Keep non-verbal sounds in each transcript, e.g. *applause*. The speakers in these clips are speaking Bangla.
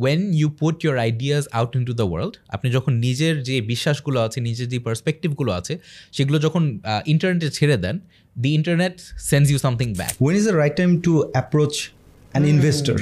When you put your ideas out into the world আপনি যখন নিজের যে বিশ্বাসগুলো আছে নিজের যে পার্সপেক্টিভগুলো আছে সেগুলো যখন ইন্টারনেটে ছেড়ে দেন the internet sends you something back when is the right time to approach an investor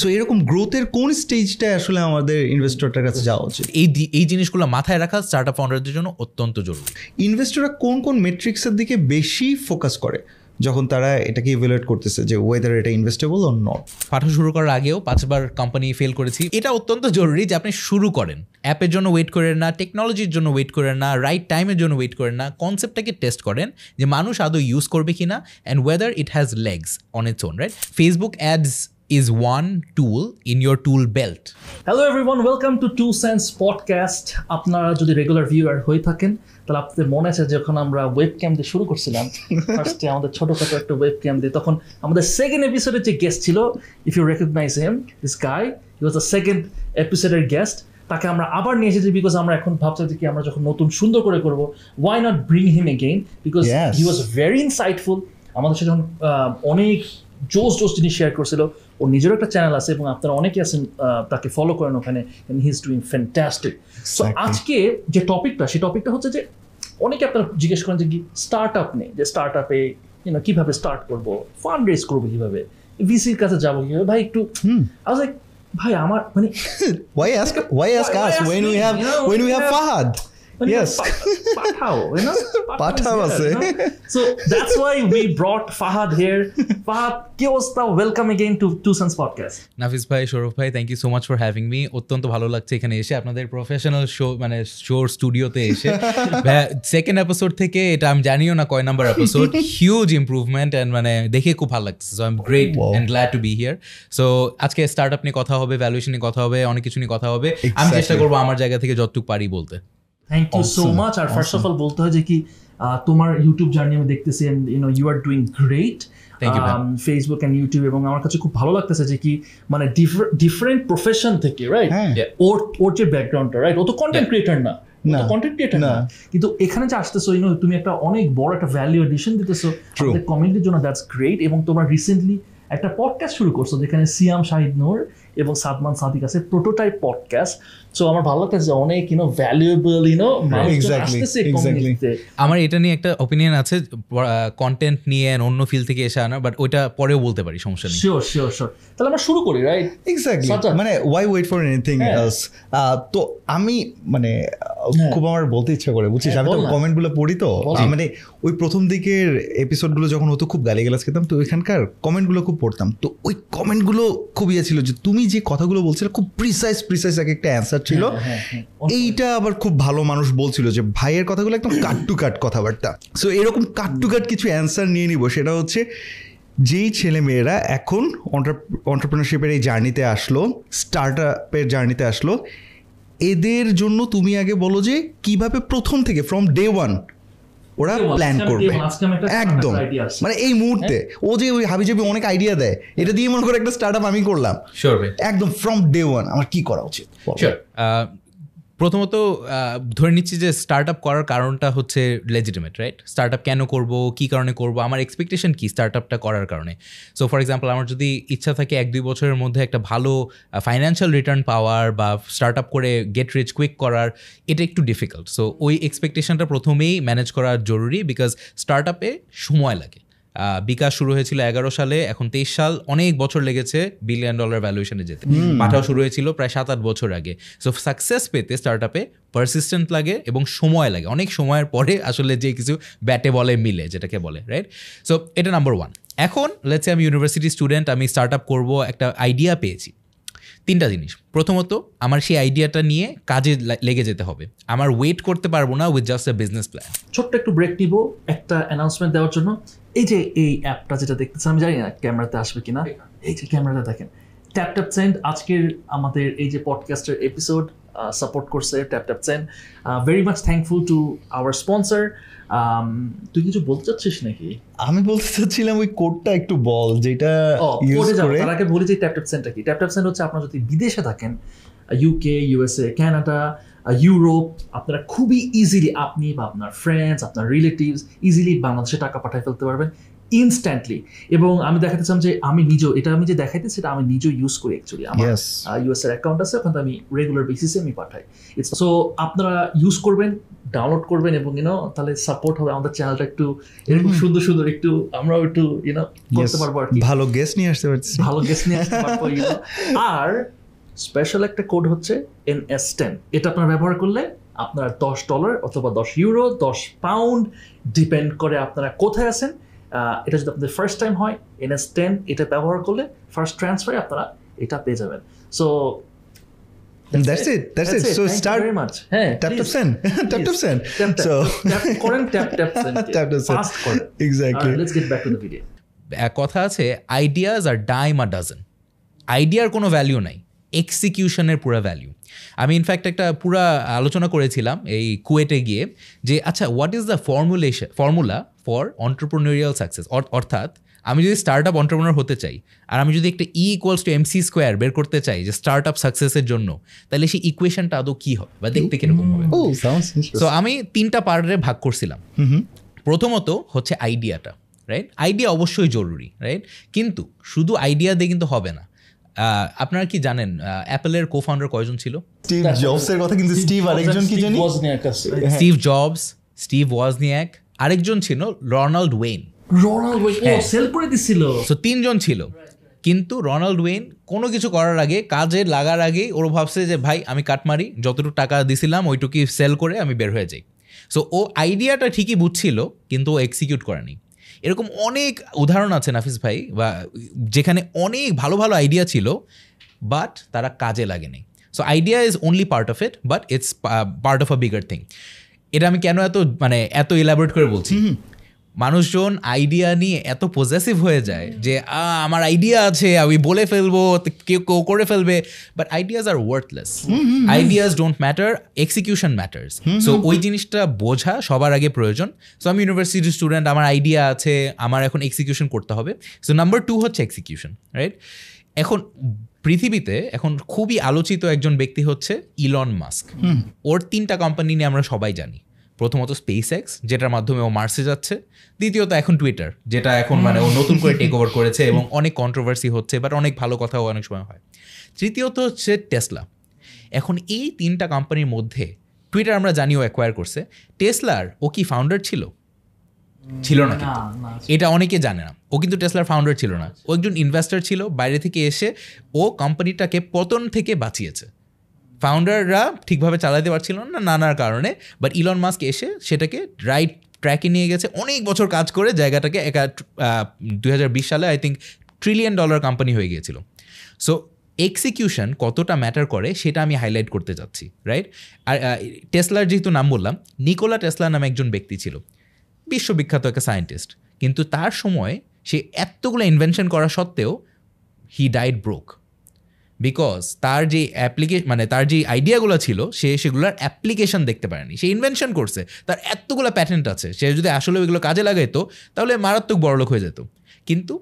so এরকম গ্রোথের কোন স্টেজটায় আসলে আমাদের ইনভেস্টরটার কাছে যাওয়া উচিত? এই এই জিনিসগুলো মাথায় রাখা স্টার্ট আপ ফাউন্ডারদের জন্য অত্যন্ত জরুরি। ইনভেস্টররা কোন কোন মেট্রিক্সের দিকে বেশি ফোকাস করে? যখন তারা এটাকে ইভ্যালুয়েট করতেছে যে ওয়েদার এটা ইনভেস্টেবল অর নট পাঠা শুরু করার আগেও পাঁচবার কোম্পানি ফেল করেছি। এটা অত্যন্ত জরুরি যে আপনি শুরু করেন। অ্যাপের জন্য ওয়েট করেন না টেকনোলজির জন্য ওয়েট করেন না রাইট টাইমের জন্য ওয়েট করেন না কনসেপ্টটাকে টেস্ট করেন যে মানুষ আদৌ ইউজ করবে কিনা and whether it has legs on its own right Facebook ads is one tool in your tool belt hello everyone welcome to two cents podcast আপনারা যদি রেগুলার ভিউয়ার হয়ে থাকেন তাহলে আপনাদের মনে আছে যখন আমরা ওয়েব ক্যাম দিয়ে শুরু করছিলাম *laughs* ফার্স্টে আমাদের ছোটোখাটো একটা ওয়েব ক্যাম দিয়ে তখন আমাদের সেকেন্ড এপিসোডের যে গেস্ট ছিল if you recognize him this guy he was the second এপিসোডের গেস্ট তাকে আমরা আবার নিয়ে এসেছি বিকজ আমরা এখন ভাবছি যে কি আমরা যখন নতুন সুন্দর করে করব why not bring him again because. He was very insightful আমাদের সাথে যখন অনেক জোস জোস জিনিস শেয়ার করছিল ওর নিজেরও একটা চ্যানেল আছে এবং আপনারা অনেকে আছেন তাকে ফলো করেন ওখানে he is doing fantastic so আজকে যে টপিকটা সেই টপিকটা হচ্ছে যে অনেকে আপনারা জিজ্ঞেস করেন যে কি স্টার্ট আপ নেই যে স্টার্ট আপে ইউনো কীভাবে স্টার্ট করব ফান্ড রেজ করব কীভাবে ভিসির কাছে যাব কীভাবে ভাই একটু আজ লাইক ভাই আমার মানে *laughs* Why ask? Why ask Why us ask when we me? have You Yes. you know? *laughs* Pathao is আছে। you know? So that's why we brought Fahad here. *laughs* Fahad, কি অবস্থা? Welcome again to Two Sons Podcast. Nafis ভাই সৌরভ ভাই thank you so much for having me অত্যন্ত ভালো লাগছে এখানে এসে আপনাদের প্রফেশনাল শো মানে শোর স্টুডিওতে এসে *laughs* সেকেন্ড এপিসোড থেকে এটা আমি জানিও না কয় number episode huge improvement and মানে দেখে খুব ভালো লাগছে so I am great Wow. And glad to be here so আজকে স্টার্ট আপ নিয়ে কথা হবে ভ্যালুয়েশন নিয়ে কথা হবে অনেক কিছু নিয়ে কথা হবে আমি চেষ্টা করব আমার জায়গা থেকে যতটুকু পারি বলতে Thank you so Awesome, much. আর ফার্স্ট অফ অল বলতে হয় যে কি তোমার ইউটিউব জার্নি আমি দেখতেছি you know you are doing great. Facebook and YouTube এবং আমার কাছে খুব ভালো লাগতেছে যে কি মানে ডিফারেন্ট প্রফেশন থেকে রাইট হ্যাঁ। ওর ওর যে ব্যাকগ্রাউন্ডটা রাইট ও তো কন্টেন্ট ক্রিয়েটার না না। কন্টেন্ট ক্রিয়েটার না। না কিন্তু এখানে যে আসতেছো ইউনো তুমি একটা অনেক বড় একটা ভ্যালু এডিশন দিতেছো. আমাদের কমিউনিটির জন্য দ্যাটস গ্রেট এবং তোমরা রিসেন্টলি একটা পডকাস্ট শুরু করছ যেখানে সিয়াম শাহিদ নূর এবং সাদমান সাদিক আছে প্রোটোটাইপ পডকাস্ট সো আমার ভালো লাগতেছে যে অনেক ইউনো ভ্যালুয়েবল ইউনো আমার এটা নিয়ে একটা অপিনিয়ন আছে কন্টেন্ট নিয়ে অন্য ফিল্ড থেকে এসে আনা বাট ওইটা পরেও বলতে পারি সমস্যা নেই। শিওর শিওর শিওর তাহলে আমরা শুরু করি রাইট এক্স্যাক্টলি মানে ওয়াই ওয়েট ফর এনিথিং হ্যাঁ। এলস তো আমি মানে খুব আমার বলতে ইচ্ছা করে বুঝছিস? হ্যাঁ, আমি তো বল না। কমেন্টগুলো পড়ি তো। মানে ওই প্রথম দিকের এপিসোডগুলো যখন হতো খুব গালিগালাজ খেতাম তো ওইখানকার কমেন্টগুলো খুব পড়তাম। তো ওই কমেন্টগুলো খুব ইয়ে ছিল যে তুমি যে কথাগুলো বলছিলে খুব প্রিসাইজ প্রিসাইজ এক একটা অ্যান্সার ছিল হ্যাঁ, হ্যাঁ। এইটা আবার খুব ভালো মানুষ বলছিল যে ভাইয়ের কথাগুলো একদম কাট টু কাট কথাবার্তা সো এরকম কাট টু কাট কিছু অ্যান্সার নিয়ে নিব সেটা হচ্ছে যেই ছেলে মেয়েরা এখন অন্টারপ্রিনারশিপের এই জার্নিতে আসলো স্টার্ট আপের জার্নিতে আসলো এদের জন্য তুমি আগে বলো যে কীভাবে প্রথম থেকে ফ্রম ডে ওয়ান ওরা প্ল্যান করবে। একদম। মানে এই মুহূর্তে ও যে ওই হাবিজাবি অনেক আইডিয়া দেয় এটা দিয়ে মনে করে একটা স্টার্ট আপ আমি করলাম। একদম ফ্রম ডে ওয়ান আমার কি করা উচিত? প্রথমত ধরে নিচ্ছি যে স্টার্ট আপ করার কারণটা হচ্ছে লেজিটিমেট রাইট স্টার্ট আপ কেন করব? কী কারণে করব? আমার এক্সপেকটেশন কী স্টার্ট আপটা করার কারণে? সো ফর এক্সাম্পল আমার যদি ইচ্ছা থাকে এক দুই বছরের মধ্যে একটা ভালো ফাইন্যান্সিয়াল রিটার্ন পাওয়ার বা স্টার্ট আপ করে গেট রিচ কুইক করার, এটা একটু ডিফিকাল্ট সো ওই এক্সপেকটেশনটা প্রথমেই ম্যানেজ করা জরুরি বিকজ স্টার্ট আপে সময় লাগে। বিকাশ শুরু হয়েছিল এগারো সালে এখন তেইশ সাল। অনেক বছর লেগেছে বিলিয়ন ডলার ভ্যালুয়েশনে যেতে। পাঠাও শুরু হয়েছিল প্রায় সাত আট বছর আগে। সো সাকসেস পেতে স্টার্ট আপে পারসিস্টেন্ট লাগে এবং সময় লাগে। অনেক সময়ের পরে আসলে যে কিছু ব্যাটে বলে মিলে যেটাকে বলে রাইট সো এটা নাম্বার ওয়ান এখন লেটসে আমি ইউনিভার্সিটি স্টুডেন্ট আমি স্টার্ট আপ করব একটা আইডিয়া পেয়েছি। তিনটা জিনিস। প্রথমত আমার সেই আইডিয়াটা নিয়ে কাজে লেগে যেতে হবে। আমার ওয়েট করতে পারব না with just a business plan ছোট্ট একটু ব্রেক নিব একটা অ্যানাউন্সমেন্ট দেওয়ার জন্য। এই যে এই অ্যাপটা যেটা দেখতেছেন আমি জানি না ক্যামেরাতে আসবে কিনা। এই যে ক্যামেরাটা দেখেন। ট্যাপ ট্যাপ সেন্ড আজকের আমাদের এই যে পডকাস্টের এপিসোড সাপোর্ট করছে Tap Tap Send very much thankful to our sponsor তুই কিছু বলতে চাচ্ছিস নাকি? আমি বলতে চাচ্ছিলাম ওই কোডটা একটু বল যেটা ও ইউজ করে তার আগে বলি যে ট্যাপ ট্যাপ সেন্টটা কি? ট্যাপ ট্যাপ সেন্ট হচ্ছে আপনারা যদি বিদেশে থাকেন ইউকে ইউএসএ কানাডা ইউরোপ আপনারা খুবই ইজিলি আপনি বা আপনার ফ্রেন্ডস আপনার রিলেটিভস ইজিলি বাংলাদেশে টাকা পাঠিয়ে ফেলতে পারবেন ইনস্ট্যান্টলি এবং আমি দেখাতে চাম যে আমি নিজেও এটা আমি যে দেখাইতে সেটা আমি নিজেও ইউজ করি অ্যাকচুয়ালি আমার ইউএস এর অ্যাকাউন্ট আছে ওখানে আমি রেগুলার বেসিসে আমি পাঠাই। সো আপনারা ইউজ করবেন ডাউনলোড করবেন এবং ইউনো তাহলে সাপোর্ট হবে আমাদের চ্যানেলটা একটু এরকম সুন্দর সুন্দর একটু আমরাও একটু ইউনো করতে পারব আর কি। ভালো গেস্ট নিয়ে আসতে পারছি। ভালো গেস্ট নিয়ে আসতে পারব *laughs* আর স্পেশাল একটা কোড হচ্ছে এন এস টেন এটা আপনারা ব্যবহার করলে আপনার দশ ডলার অথবা দশ ইউরো দশ পাউন্ড ডিপেন্ড করে আপনারা কোথায় আছেন এটা যদি আপনাদের ফার্স্ট টাইম হয় এন এস টেন এটা ব্যবহার করলে ফার্স্ট ট্রান্সফারে আপনারা এটা পেয়ে যাবেন so And that's it. That's, it. So start very much হ্যাঁ tap tap send. *laughs* tap tap send. Tap, tap, So tap করেন tap tap Tap, tap, send. *laughs* Fast করেন exactly. Let's get back to the video এক কথা আছে আইডিয়াজ আর ডাইম আর ডাজন আইডিয়ার কোনো ভ্যালিউ নাই এক্সিকিউশনের পুরো ভ্যালিউ আমি ইনফ্যাক্ট একটা পুরা আলোচনা করেছিলাম এই কুয়েটে গিয়ে যে আচ্ছা what is the formulation formula for entrepreneurial success অর্থাৎ আমি যদি স্টার্ট আপ অন্টারপ্রনার হতে চাই আর আমি যদি একটা E equals to m c square বের করতে চাই যে স্টার্ট আপ সাকসেসের জন্য তাহলে সেই ইকুয়েশনটা আদৌ কী হবে বা দেখতে কীরকম হবে? সো আমি তিনটা পার্টে ভাগ করছিলাম। প্রথমত হচ্ছে আইডিয়াটা রাইট আইডিয়া অবশ্যই জরুরি রাইট কিন্তু শুধু আইডিয়া দিয়ে কিন্তু হবে না। আপনারা কি জানেন অ্যাপেলের কো ফাউন্ডার কয়জন ছিল? স্টিভ জবসের কথা কিন্তু স্টিভ আরেকজন কি জানি? স্টিভ জবস স্টিভ ওয়াজনিয়াক আরেকজন ছিল রনাল্ড ওয়েন রোনাল্ড ও সেল করে দিছিল। সো তিনজন ছিল। কিন্তু রনাল্ড ওয়েন কোনো কিছু করার আগে কাজে লাগার আগেই ওর ভাবছে যে ভাই আমি কাট মারি যতটুকু টাকা দিছিলাম ওইটুকুই সেল করে আমি বের হয়ে যাই। সো ও আইডিয়াটা ঠিকই বুঝছিল কিন্তু ও এক্সিকিউট করেনি। এরকম অনেক উদাহরণ আছে নাফিস ভাই, বা যেখানে অনেক ভালো ভালো আইডিয়া ছিল বাট তারা কাজে লাগেনি। So idea is only part of it but it's part of a bigger thing এটা আমি কেন এত মানে এত ইলাবোরেট করে বলছি? মানুষজন আইডিয়া নিয়ে এত পজেসিভ হয়ে যায় যে আমার আইডিয়া আছে আমি বলে ফেলব কেউ কেউ করে ফেলবে। But ideas are worthless ideas don't matter execution matters so ওই জিনিসটা বোঝা সবার আগে প্রয়োজন। সো আমি ইউনিভার্সিটির স্টুডেন্ট আমার আইডিয়া আছে আমার এখন এক্সিকিউশন করতে হবে। সো নাম্বার টু হচ্ছে এক্সিকিউশন রাইট এখন পৃথিবীতে এখন খুবই আলোচিত একজন ব্যক্তি হচ্ছে ইলন মাস্ক ওর তিনটা কোম্পানি নিয়ে আমরা সবাই জানি। প্রথমত স্পেস এক্স যেটার মাধ্যমে ও মার্সে যাচ্ছে। দ্বিতীয়ত এখন টুইটার যেটা এখন মানে ও নতুন করে টেক ওভার করেছে এবং অনেক কন্ট্রোভার্সি হচ্ছে বাট অনেক ভালো কথাও অনেক সময় হয়। তৃতীয়ত হচ্ছে টেসলা এখন এই তিনটা কোম্পানির মধ্যে টুইটার আমরা জানিও অ্যাকোয়ার করছে। টেসলার ও কি ফাউন্ডার ছিল? ছিল না কিন্তু। এটা অনেকে জানে না। ও কিন্তু টেসলার ফাউন্ডার ছিল না। ও একজন ইনভেস্টর ছিল বাইরে থেকে এসে ও কোম্পানিটাকে পতন থেকে বাঁচিয়েছে। ফাউন্ডাররা ঠিকভাবে চালাতে পারছিল না নানার কারণে বাট ইলন মাস্ক এসে সেটাকে রাইট ট্র্যাকে নিয়ে গেছে। অনেক বছর কাজ করে জায়গাটাকে একা দুই হাজার বিশ সালে I think trillion dollar company হয়ে গিয়েছিল। সো এক্সিকিউশন কতটা ম্যাটার করে সেটা আমি হাইলাইট করতে যাচ্ছি রাইট আর টেসলার যেহেতু নাম বললাম নিকোলা টেসলা নামে একজন ব্যক্তি ছিল, বিশ্ববিখ্যাত একটা সায়েন্টিস্ট কিন্তু তার সময় সে এতগুলো ইনভেনশন করা সত্ত্বেও হি ডাইড ব্রোক বিকজ তার যে অ্যাপ্লিকেশন মানে তার যে আইডিয়াগুলো ছিল, সে সেগুলোর অ্যাপ্লিকেশন দেখতে পারেনি। সে ইনভেনশন করছে। তার এতগুলো প্যাটেন্ট আছে। সে যদি আসলে ওইগুলো কাজে লাগাইতো, তাহলে মারাত্মক বড়লোক হয়ে যেত। কিন্তু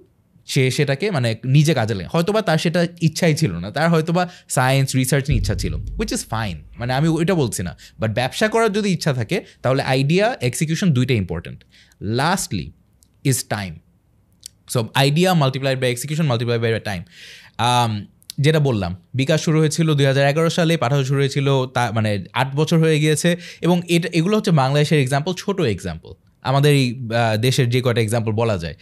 সে সেটাকে মানে নিজে কাজে লাগে হয়তোবা তার সেটা ইচ্ছাই ছিল না। তার হয়তোবা সায়েন্স রিসার্চ নিয়ে ইচ্ছা ছিল। উইচ ইজ ফাইন মানে আমি ওইটা বলছি না। বাট ব্যবসা করার যদি ইচ্ছা থাকে, তাহলে আইডিয়া এক্সিকিউশন দুইটাই important lastly is time so idea multiplied by execution multiplied by time যেটা বললাম, বিকাশ শুরু হয়েছিল দু হাজার এগারো সালে পাঠাও শুরু হয়েছিল তা মানে আট বছর হয়ে গিয়েছে এবং এটা, এগুলো হচ্ছে বাংলাদেশের এক্সাম্পল ছোট এক্সাম্পল আমাদের এই দেশের যে কটা এক্সাম্পল বলা যায়।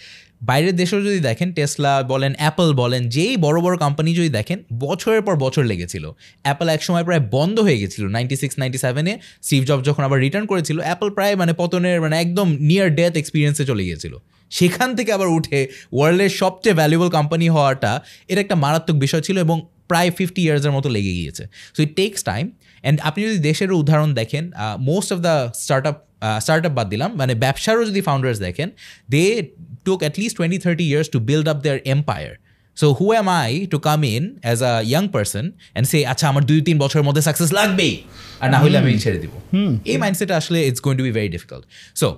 বাইরের দেশেও যদি দেখেন টেসলা বলেন অ্যাপল বলেন, যেই বড় বড় কোম্পানি যদি দেখেন, বছরের পর বছর লেগেছিল। অ্যাপল এক সময় প্রায় বন্ধ হয়ে গেছিল নাইনটি সিক্স নাইনটি সেভেনে স্টিভ জব যখন আবার রিটার্ন করেছিল অ্যাপল প্রায় মানে পতনের মানে একদম নিয়ার ডেথ এক্সপিরিয়েন্সে চলে গিয়েছিল। সেখান থেকে আবার উঠে ওয়ার্ল্ডের সবচেয়ে ভ্যালুয়েবল কোম্পানি হওয়াটা এটা একটা মারাত্মক বিষয় ছিল এবং প্রায় ফিফটি ইয়ার্সের মতো লেগে গিয়েছে। So it takes time and আপনি যদি দেশেরও উদাহরণ দেখেন most of the startup startup বাদ দিলাম মানে ব্যবসারও যদি ফাউন্ডার্স দেখেন they took at least twenty thirty years to build up their empire so who am I to come in as a young person and say আচ্ছা আমার দুই তিন বছরের মধ্যে সাকসেস লাগবেই আর না হলে আমি ছেড়ে দিব? এই মাইন্ডসেট আসলে it's going to be very difficult so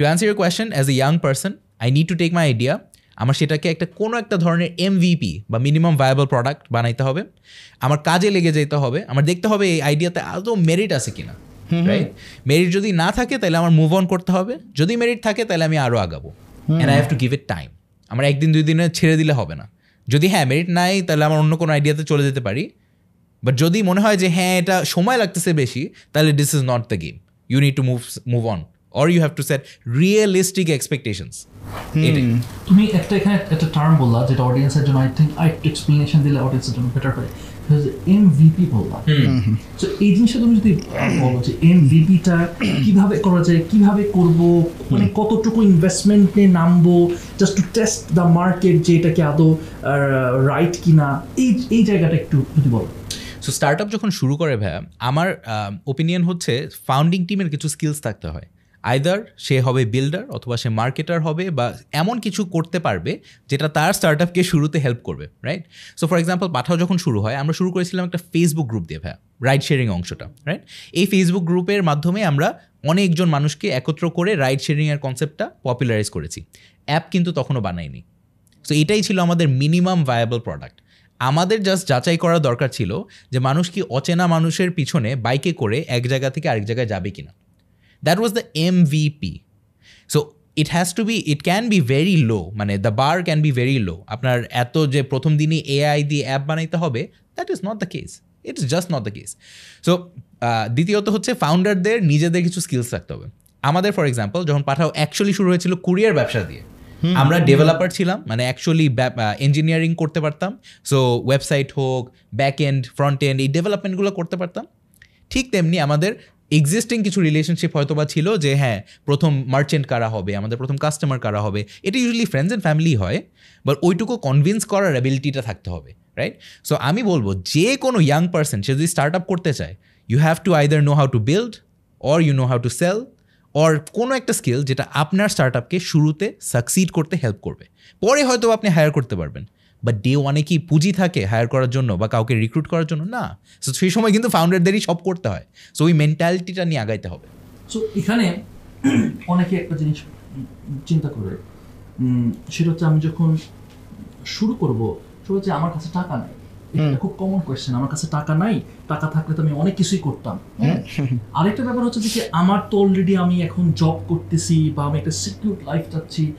to answer your question as a young person I need to take my idea আমার সেটাকে একটা কোনো একটা ধরনের এমভিপি বা মিনিমাম ভায়াবল প্রোডাক্ট বানাইতে হবে। আমার কাজে লেগে যেতে হবে। আমার দেখতে হবে এই আইডিয়াতে আদৌ মেরিট আছে কিনা। রাইট মেরিট যদি না থাকে তাহলে আমার মুভ অন করতে হবে। যদি মেরিট থাকে তাহলে আমি আরও আগাবো। And I have to give it time আমার একদিন দুই দিনে ছেড়ে দিলে হবে না। যদি হ্যাঁ মেরিট নাই তাহলে আমার অন্য কোনো আইডিয়াতে চলে যেতে পারি। বাট যদি মনে হয় যে হ্যাঁ এটা সময় লাগতেছে বেশি তাহলে this is not the game you need to move move on or you have to set realistic expectations তুমি একটা এখানে একটা টার্ম বললা যেটা অডিয়েন্সের জন্য আই থিঙ্ক আরেকটু এক্সপ্লেনেশন দিলে অডিয়েন্সের জন্য বেটার হয়। এমভিপি বললা। তো এই জিনিসটা তুমি যদি বলো যে এমভিপিটা কীভাবে করা যায় কীভাবে করব মানে কতটুকু ইনভেস্টমেন্ট নিয়ে নামবো just to test the market যে এটা কি আদৌ রাইট কিনা এই এই জায়গাটা একটু যদি বলো। সো স্টার্ট আপ যখন শুরু করে ভাইয়া আমার ওপিনিয়ন হচ্ছে ফাউন্ডিং টিমের কিছু স্কিলস থাকতে হয়। আইদার সে হবে বিল্ডার অথবা সে মার্কেটার হবে বা এমন কিছু করতে পারবে যেটা তার স্টার্ট আপকে শুরুতে হেল্প করবে right so for example Pathao যখন শুরু হয়, আমরা শুরু করেছিলাম একটা ফেসবুক গ্রুপ দিয়ে ভাইয়া রাইড শেয়ারিং অংশটা রাইট এই ফেসবুক গ্রুপের মাধ্যমে আমরা অনেকজন মানুষকে একত্র করে রাইড শেয়ারিংয়ের কনসেপ্টটা পপুলারাইজ করেছি। অ্যাপ কিন্তু তখনও বানাইনি সো এটাই ছিল আমাদের মিনিমাম ভায়াবল প্রোডাক্ট আমাদের জাস্ট যাচাই করা দরকার ছিল যে মানুষ কি অচেনা মানুষের পিছনে বাইকে করে এক জায়গা থেকে আরেক জায়গায় যাবে কিনা। That was the MVP so it has to be it can be very low মানে the bar can be very low আপনার এত যে প্রথম দিনই এআই দিয়ে অ্যাপ বানাইতে হবে that is not the case it's just not the case so দ্বিতীয়ত হচ্ছে ফাউন্ডারদের নিজেদের কিছু স্কিলস থাকতে হবে। আমাদের ফর এক্সাম্পল যখন পাঠাও অ্যাকচুয়ালি শুরু হয়েছিল কুরিয়ার ব্যবসা দিয়ে। আমরা ডেভেলপার ছিলাম মানে অ্যাকচুয়ালি ইঞ্জিনিয়ারিং করতে পারতাম। সো ওয়েবসাইট হোক ব্যাক এন্ড ফ্রন্ট এন্ড এই ডেভেলপমেন্টগুলো করতে পারতাম। ঠিক তেমনি আমাদের এক্সিস্টিং কিছু রিলেশনশিপ হয়তো বা ছিল যে হ্যাঁ প্রথম মার্চেন্ট কারা হবে, আমাদের প্রথম কাস্টমার কারা হবে, এটা ইউজুয়ালি ফ্রেন্ডস অ্যান্ড ফ্যামিলি হয় বাট ওইটুকু কনভিন্স করার অ্যাবিলিটিটা থাকতে হবে রাইট সো আমি বলব, যে কোনো ইয়াং পার্সন সে যদি স্টার্ট আপ করতে চায় you have to either know how to build or you know how to sell or কোনো একটা স্কিল যেটা আপনার স্টার্ট আপকে শুরুতে সাকসিড করতে হেল্প করবে। পরে হয়তো আপনি হায়ার করতে পারবেন। বাট ডে ওয়ানে কি পুঁজি থাকে হায়ার করার জন্য বা কাউকে রিক্রুট করার জন্য? না। সো সেই সময় কিন্তু ফাউন্ডারদেরই সব করতে হয়। সো ওই মেন্টালিটিটা নিয়ে আগাইতে হবে। সো এখানে অনেকে একটা জিনিস চিন্তা করে। সেটা হচ্ছে আমি যখন শুরু করব সেটা হচ্ছে আমার কাছে টাকা নাই। এটা খুব কমন কোয়েশ্চেন আমার কাছে টাকা নাই টাকা থাকলে তো আমি অনেক কিছুই করতাম হ্যাঁ? আরেকটা ব্যাপার হচ্ছে যে আমার তো অলরেডি আমি এখন জব করতেছি বা আমি একটা সিকিউর লাইফ চাচ্ছি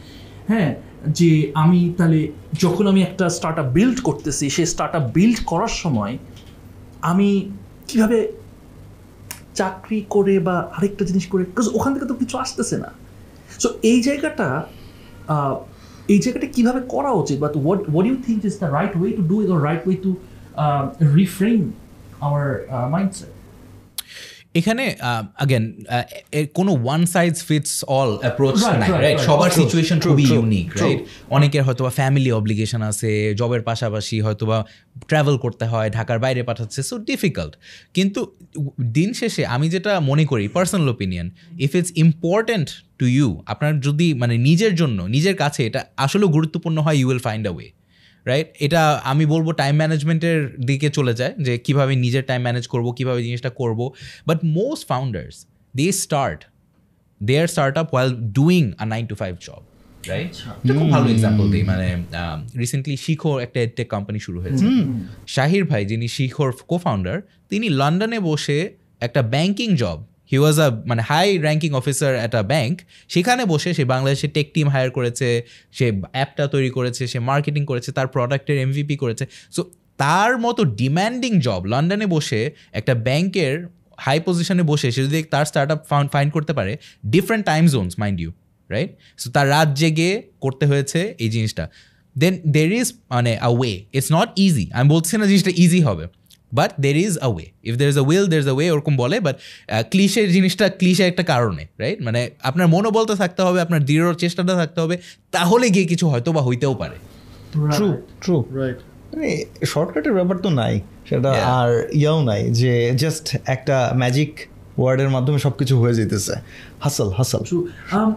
হ্যাঁ? যে আমি তাহলে যখন আমি একটা স্টার্ট আপ বিল্ড করতেছি, সেই স্টার্ট আপ বিল্ড করার সময় আমি কীভাবে চাকরি করে বা আরেকটা জিনিস করে বিকজ ওখান থেকে তো কিছু আসতেছে না। সো এই জায়গাটা এই জায়গাটা কীভাবে করা উচিত? But what what you think is the right way to do or right way to reframe our mindset এখানে আগেন কোনো one size fits all approach নাই রাইট সবার সিচুয়েশন খুবই ইউনিক রাইট অনেকের হয়তো বা ফ্যামিলি অব্লিগেশন আছে জবের পাশাপাশি হয়তো বা ট্রাভেল করতে হয় ঢাকার বাইরে পাঠাচ্ছে সো ডিফিকাল্ট কিন্তু দিন শেষে আমি যেটা মনে করি personal opinion if it's important to you আপনার যদি মানে নিজের জন্য নিজের কাছে এটা আসলেও গুরুত্বপূর্ণ হয় you will find a way right এটা আমি বলব টাইম ম্যানেজমেন্টের দিকে চলে যায় যে কীভাবে নিজের টাইম ম্যানেজ করব কীভাবে জিনিসটা করব। But most founders they start their startup while doing a nine to five job right খুব ভালো এক্সাম্পল দিই মানে রিসেন্টলি শিখর একটা এডটেক কোম্পানি শুরু হয়েছে। শাহির ভাই যিনি শিখর কো ফাউন্ডার তিনি লন্ডনে বসে একটা banking job he was a মানে high ranking officer at a bank সেখানে বসে সে বাংলাদেশে টেক টিম হায়ার করেছে, সে অ্যাপটা তৈরি করেছে, সে মার্কেটিং করেছে, তার প্রোডাক্টের এমভিপি করেছে। সো তার মতো ডিম্যান্ডিং জব লন্ডনে বসে একটা ব্যাংকের হাই পজিশনে বসে, সে যদি তার স্টার্ট আপ ফাইন্ড করতে পারে different time zones mind you right so তার রাত জেগে করতে হয়েছে এই জিনিসটা। দেন দের ইজ মানে a way it's not easy আমি বলছি না জিনিসটা ইজি হবে। But there is a way if there is a will there is a way ওরকম বলে বাট ক্লিশের জিনিসটা ক্লিশে একটা কারণে রাইট মানে আপনার মনোবল তো থাকতে হবে আপনার দৃঢ় চেষ্টাটা থাকতে হবে তাহলে গিয়ে কিছু হয়তো বা হইতেও পারে। ট্রু ট্রু রাইট মানে শর্টকাটের ব্যাপার তো নাই সেটা আর ইয়াও নাই যে জাস্ট একটা ম্যাজিক ওয়ার্ডের মাধ্যমে সব কিছু হয়ে যেতেছে। হাসল হাসল Um,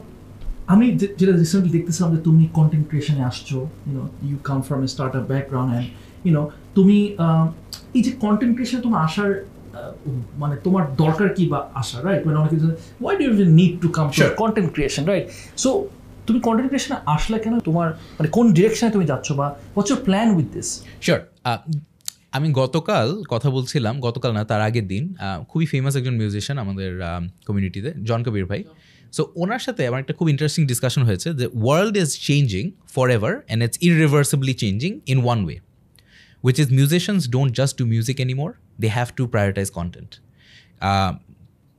আমি যেটা রিসেন্টলি দেখতেছিলাম যে তুমি কন্টেন্ট ক্রিয়েশনে আসছো you know you come from a start up background and you know তুমি আহ, এই যে কন্টেন্ট ক্রিয়েশনে তোমার আসার মানে তোমার দরকার কি বা আসা রাইট মানে অনেকে why do you need to come. Content creation right so তুমি কন্টেন্ট ক্রিয়েশনে আসলে কেন তোমার মানে কোন ডিরেকশনে তুমি যাচ্ছ বা what's your plan with this sure আমি গতকাল কথা বলছিলাম গতকাল না তার আগের দিন খুবই ফেমাস একজন মিউজিশিয়ান আমাদের কমিউনিটিতে জন কবির ভাই। সো ওনার সাথে আমার একটা খুব ইন্টারেস্টিং ডিসকাশন হয়েছে যে world is changing forever and it's irreversibly changing in one way which is musicians don't just do music anymore they have to prioritize content Um,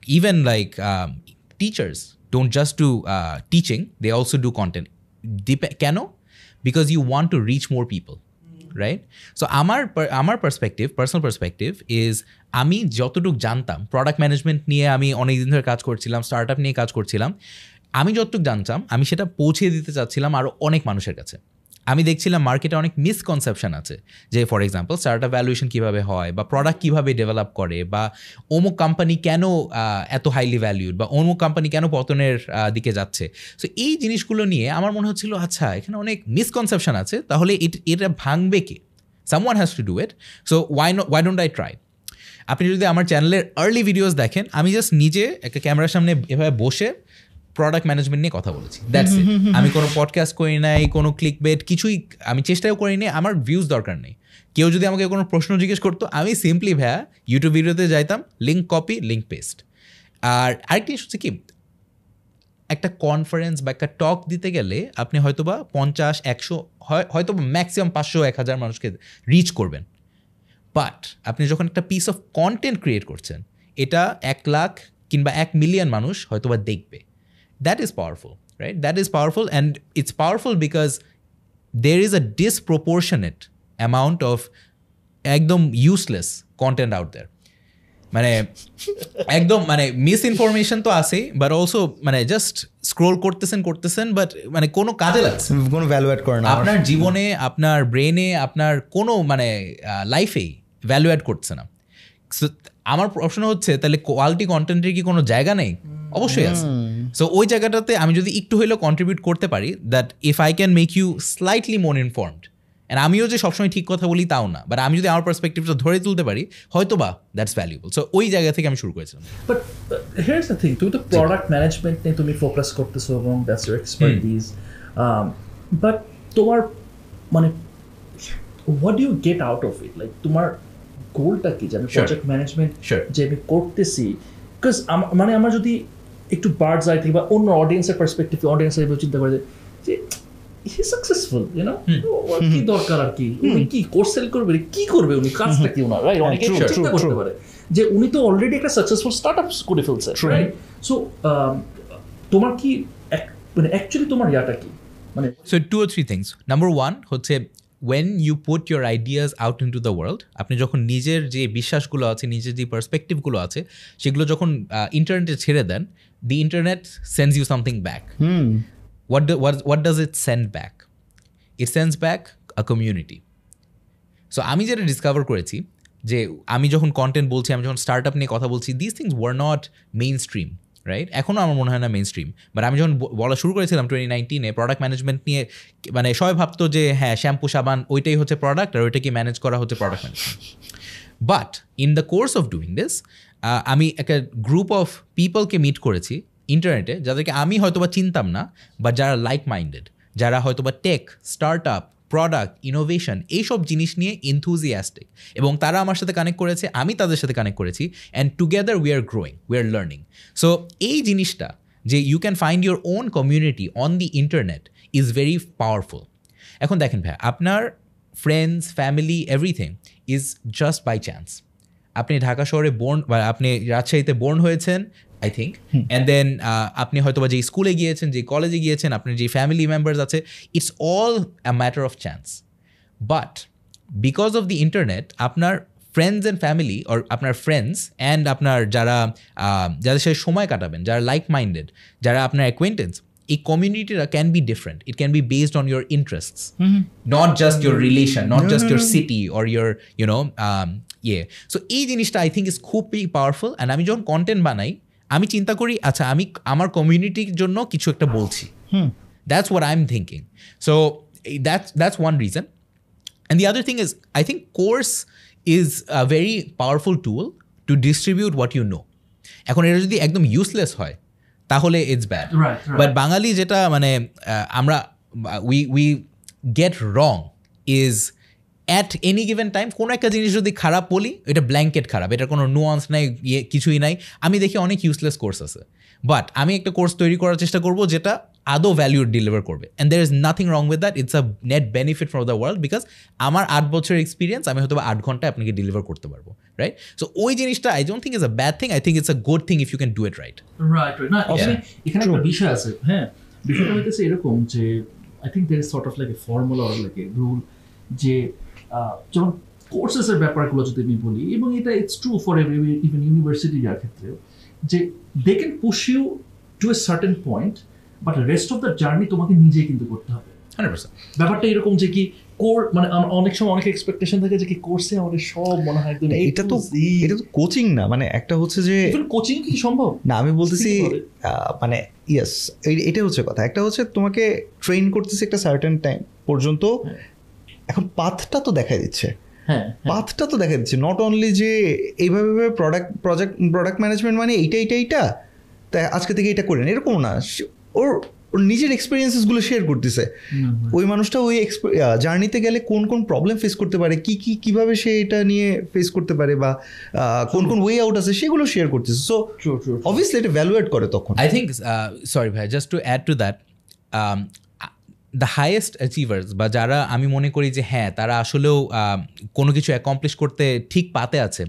even like um, teachers don't just do uh, teaching they also do content Dep- কেন because you want to reach more people right so আমার আমার পার্সপেক্টিভ পার্সোনাল পার্সপেক্টিভ ইজ আমি যতটুকু জানতাম প্রোডাক্ট ম্যানেজমেন্ট নিয়ে আমি অনেক দিন ধরে কাজ করছিলাম স্টার্ট আপ নিয়ে কাজ করছিলাম আমি যতটুকু জানতাম আমি সেটা পৌঁছে দিতে চাচ্ছিলাম আরও অনেক মানুষের কাছে আমি দেখছিলাম মার্কেটে অনেক মিসকনসেপশন আছে যে ফর এক্সাম্পল স্টার্টআপ ভ্যালুয়েশন কীভাবে হয় বা প্রোডাক্ট কীভাবে ডেভেলপ করে বা অমুক কোম্পানি কেন এত হাইলি ভ্যালিউড বা অমুক কোম্পানি কেন পতনের দিকে যাচ্ছে। সো এই জিনিসগুলো নিয়ে আমার মনে হচ্ছিল আচ্ছা এখানে অনেক মিসকনসেপশন আছে, তাহলে এটা ভাঙবে কে? Someone has to do it so why no why don't I try আপনি যদি আমার চ্যানেলের আর্লি ভিডিওস দেখেন, আমি জাস্ট নিজে একটা ক্যামেরার সামনে এভাবে বসে প্রোডাক্ট ম্যানেজমেন্ট নিয়ে কথা বলেছি। দ্যাটস ইট আমি কোনো পডকাস্ট করি নাই কোনো ক্লিক বেট কিছুই আমি চেষ্টাও করিনি আমার ভিউজ দরকার নেই। কেউ যদি আমাকে কোনো প্রশ্ন জিজ্ঞেস করতো আমি সিম্পলি ভ্যা ইউটিউব ভিডিওতে যাইতাম লিঙ্ক কপি লিঙ্ক পেস্ট আর আরেকটি জিনিস হচ্ছে কি একটা কনফারেন্স বা একটা টক দিতে গেলে আপনি হয়তোবা পঞ্চাশ একশো হয়তো ম্যাক্সিমাম পাঁচশো এক হাজার মানুষকে রিচ করবেন। বাট আপনি যখন একটা পিস অফ কন্টেন্ট ক্রিয়েট করছেন এটা এক লাখ কিংবা এক মিলিয়ন মানুষ হয়তোবা দেখবে। That is powerful right that is powerful and it's powerful because there is a disproportionate amount of একদম ইউজলেস কন্টেন্ট আউট দেয়ার মানে একদম মানে মিস ইনফরমেশন তো আছেই বাট অলসো মানে জাস্ট স্ক্রোল করতেছেন করতেছেন বাট মানে কোনো কাজে লাগছে কোনো ভ্যালু অ্যাড করে না আপনার জীবনে আপনার ব্রেনে আপনার কোনো মানে লাইফেই ভ্যালু অ্যাড করছে না আমার প্রশ্ন হচ্ছে তাহলে কোয়ালিটি কন্টেন্টের কি কোনো জায়গা নেই অবশ্যই আছে সো ওই জায়গাটাতে আমি যদি একটু হইলেও কন্ট্রিবিউট করতে পারি that if I can make you slightly more informed and আমিও যে সবসময় ঠিক কথা বলি তাও না বাট আমি যদি আমার পার্সপেক্টিভটা ধরে তুলতে পারি হয়তো বা দ্যাটস ভ্যালুয়েবল সো ওই জায়গা থেকে আমি শুরু করেছিলাম। বাট হিয়ার্স দ্য থিং তুমি তো প্রোডাক্ট ম্যানেজমেন্ট নিয়ে তুমি ফোকাস করতেছো এবং that's your expertise but Um, তোমার মানে what you get out of it like তোমার গোলটা কি? যে আমি প্রজেক্ট ম্যানেজমেন্ট. যে আমি করতেছি বিকজ মানে আমার যদি একটু বার্ডস আই থেকে বা অন্য অডিয়েন্সের পার্সপেক্টিভ অডিয়েন্সের চিন্তা করে যে হি সাকসেসফুল ইউ নো কি দরকার আর কি? উনি কি কোর্স সেল করবে? কি করবে? উনি কাজটা কি ওনার রাইট অনেকে চিন্তা করতে পারে যে উনি তো অলরেডি একটা সাকসেসফুল স্টার্টআপ করে ফেলছে রাইট সো তোমার কি মানে অ্যাকচুয়ালি তোমার ইয়াটা কি? মানে So two or three things. Number one হচ্ছে when you put your ideas out into the world আপনি যখন নিজের যে বিশ্বাসগুলো আছে নিজের যে পার্সপেক্টিভগুলো আছে সেগুলো যখন ইন্টারনেটে ছেড়ে দেন the internet sends you something back what, what does it send back? It sends back a community. So আমি যেটা ডিসকভার করেছি যে আমি যখন কন্টেন্ট বলছি আমি যখন স্টার্ট আপ নিয়ে কথা বলছি this things were not mainstream right এখনও আমার মনে হয় না মেন স্ট্রিম বাট আমি যখন বলা শুরু করেছিলাম টোয়েন্টি নাইনটিনে প্রোডাক্ট ম্যানেজমেন্ট নিয়ে মানে সবাই ভাবতো যে হ্যাঁ শ্যাম্পু সাবান, ওইটাই হচ্ছে প্রোডাক্ট আর ওইটাকে ম্যানেজ করা হচ্ছে product management but in the course of doing this আমি একটা গ্রুপ অফ পিপলকে মিট করেছি ইন্টারনেটে যাদেরকে আমি হয়তোবা চিনতাম না বা যারা লাইক মাইন্ডেড যারা হয়তোবা tech start up product innovation এইসব জিনিস নিয়ে ইনথুজিয়াস্টিক এবং তারা আমার সাথে কানেক্ট করেছে, আমি তাদের সাথে কানেক্ট করেছি and together we are growing we are learning so এই জিনিসটা যে you can find your own community on the internet is very powerful এখন দেখেন ভাই, আপনার friends family everything is just by chance আপনি ঢাকা শহরে বোর্ন বা আপনি রাজশাহীতে বোর্ন হয়েছেন আই থিঙ্ক অ্যান্ড দেন আপনি হয়তো বা যে স্কুলে গিয়েছেন যে কলেজে গিয়েছেন আপনার যে ফ্যামিলি মেম্বার্স আছে it's all a matter of chance but because of the internet আপনার ফ্রেন্ডস অ্যান্ড ফ্যামিলি অর আপনার ফ্রেন্ডস অ্যান্ড আপনার যারা যাদের সাথে সময় কাটাবেন যারা লাইক মাইন্ডেড যারা আপনার অ্যাকোয়েন্টেন্স এই কমিউনিটিটা can be different it can be based on your interests not just your relation not just your city or your you know ইয়ে সো এই জিনিসটা আই থিঙ্ক ইজ খুবই পাওয়ারফুল অ্যান্ড আমি যখন কন্টেন্ট বানাই আমি চিন্তা করি আচ্ছা আমি আমার কমিউনিটির জন্য কিছু একটা বলছি। That's what I am thinking so that's that's one reason And the other thing is, I think course is a very powerful tool to distribute what you know. এখন এটা যদি একদম ইউজলেস হয় তাহলে ইটস ব্যাড. বাট বাঙালি যেটা মানে আমরা we we get wrong is at any given time কোনো একটা জিনিস যদি খারাপ বলি এটা ব্ল্যাঙ্কেট খারাপ এটার কোনো নুয়ান্স নাই ইয়ে কিছুই নাই। আমি দেখি অনেক ইউজলেস কোর্স আছে। বাট আমি একটা কোর্স তৈরি করার চেষ্টা করব যেটা আদৌ ভ্যালু ডেলিভার করবে। And there is nothing wrong with that it's a net benefit for the world because আমার আট বছরের এক্সপিরিয়েন্স আমি হয়তো বা আট ঘন্টায় আপনাকে ডেলিভার করতে পারব রাইট সো ওই জিনিসটা I don't think is a bad thing I think it's a good thing if you can do it right right right না এখানে একটা বিষয় আছে হ্যাঁ? বিষয়টা হইতেছে এরকম যে I think there is sort of like a formula or like a rule যে যেমন কোর্সেসের ব্যাপারগুলো যদি আমি বলি এবং এটা it's true for every even university যার ক্ষেত্রে যে they can push you to a certain point but rest of the journey তোমাকে নিজেই কিন্তু করতে হবে। ব্যাপারটা এরকম যে কি কোর মানে অনেক সময় অনেক এক্সপেকটেশন থাকে যে কি কোর্সে আমাদের সব মনে হয় একদম এটা তো এটা তো কোচিং না মানে একটা হচ্ছে যে কোচিং কি সম্ভব? না আমি বলতেছি মানে ইয়েস এটা হচ্ছে কথা। একটা হচ্ছে তোমাকে ট্রেন করতেছে একটা সার্টেন টাইম পর্যন্ত এখন পাথটা তো দেখা দিচ্ছে। হ্যাঁ পাথটা তো দেখা দিচ্ছে। নট অনলি যে এইভাবে প্রোডাক্ট প্রজেক্ট প্রোডাক্ট ম্যানেজমেন্ট মানে এইটা এইটা এইটা তাই আজকে থেকে এটা করেন। এরকম না। সে- ওর ওর নিজের এক্সপিরিয়েন্সেসগুলো শেয়ার করতেছে। ওই মানুষটা ওই জার্নিতে গেলে কোন কোন প্রবলেম ফেস করতে পারে কি কি কীভাবে সে এটা নিয়ে ফেস করতে পারে বা কোন কোন ওয়ে আউট আছে সেগুলো শেয়ার করতেছে। So True, true, true. Obviously এটা ভ্যালুয়েট করে তখন। আই think, সরি ভাই just to add to that, um, the highest achievers বা যারা আমি মনে করি যে হ্যাঁ তারা আসলেও কোনো কিছু অ্যাকমপ্লিশ করতে ঠিক পাতে আছে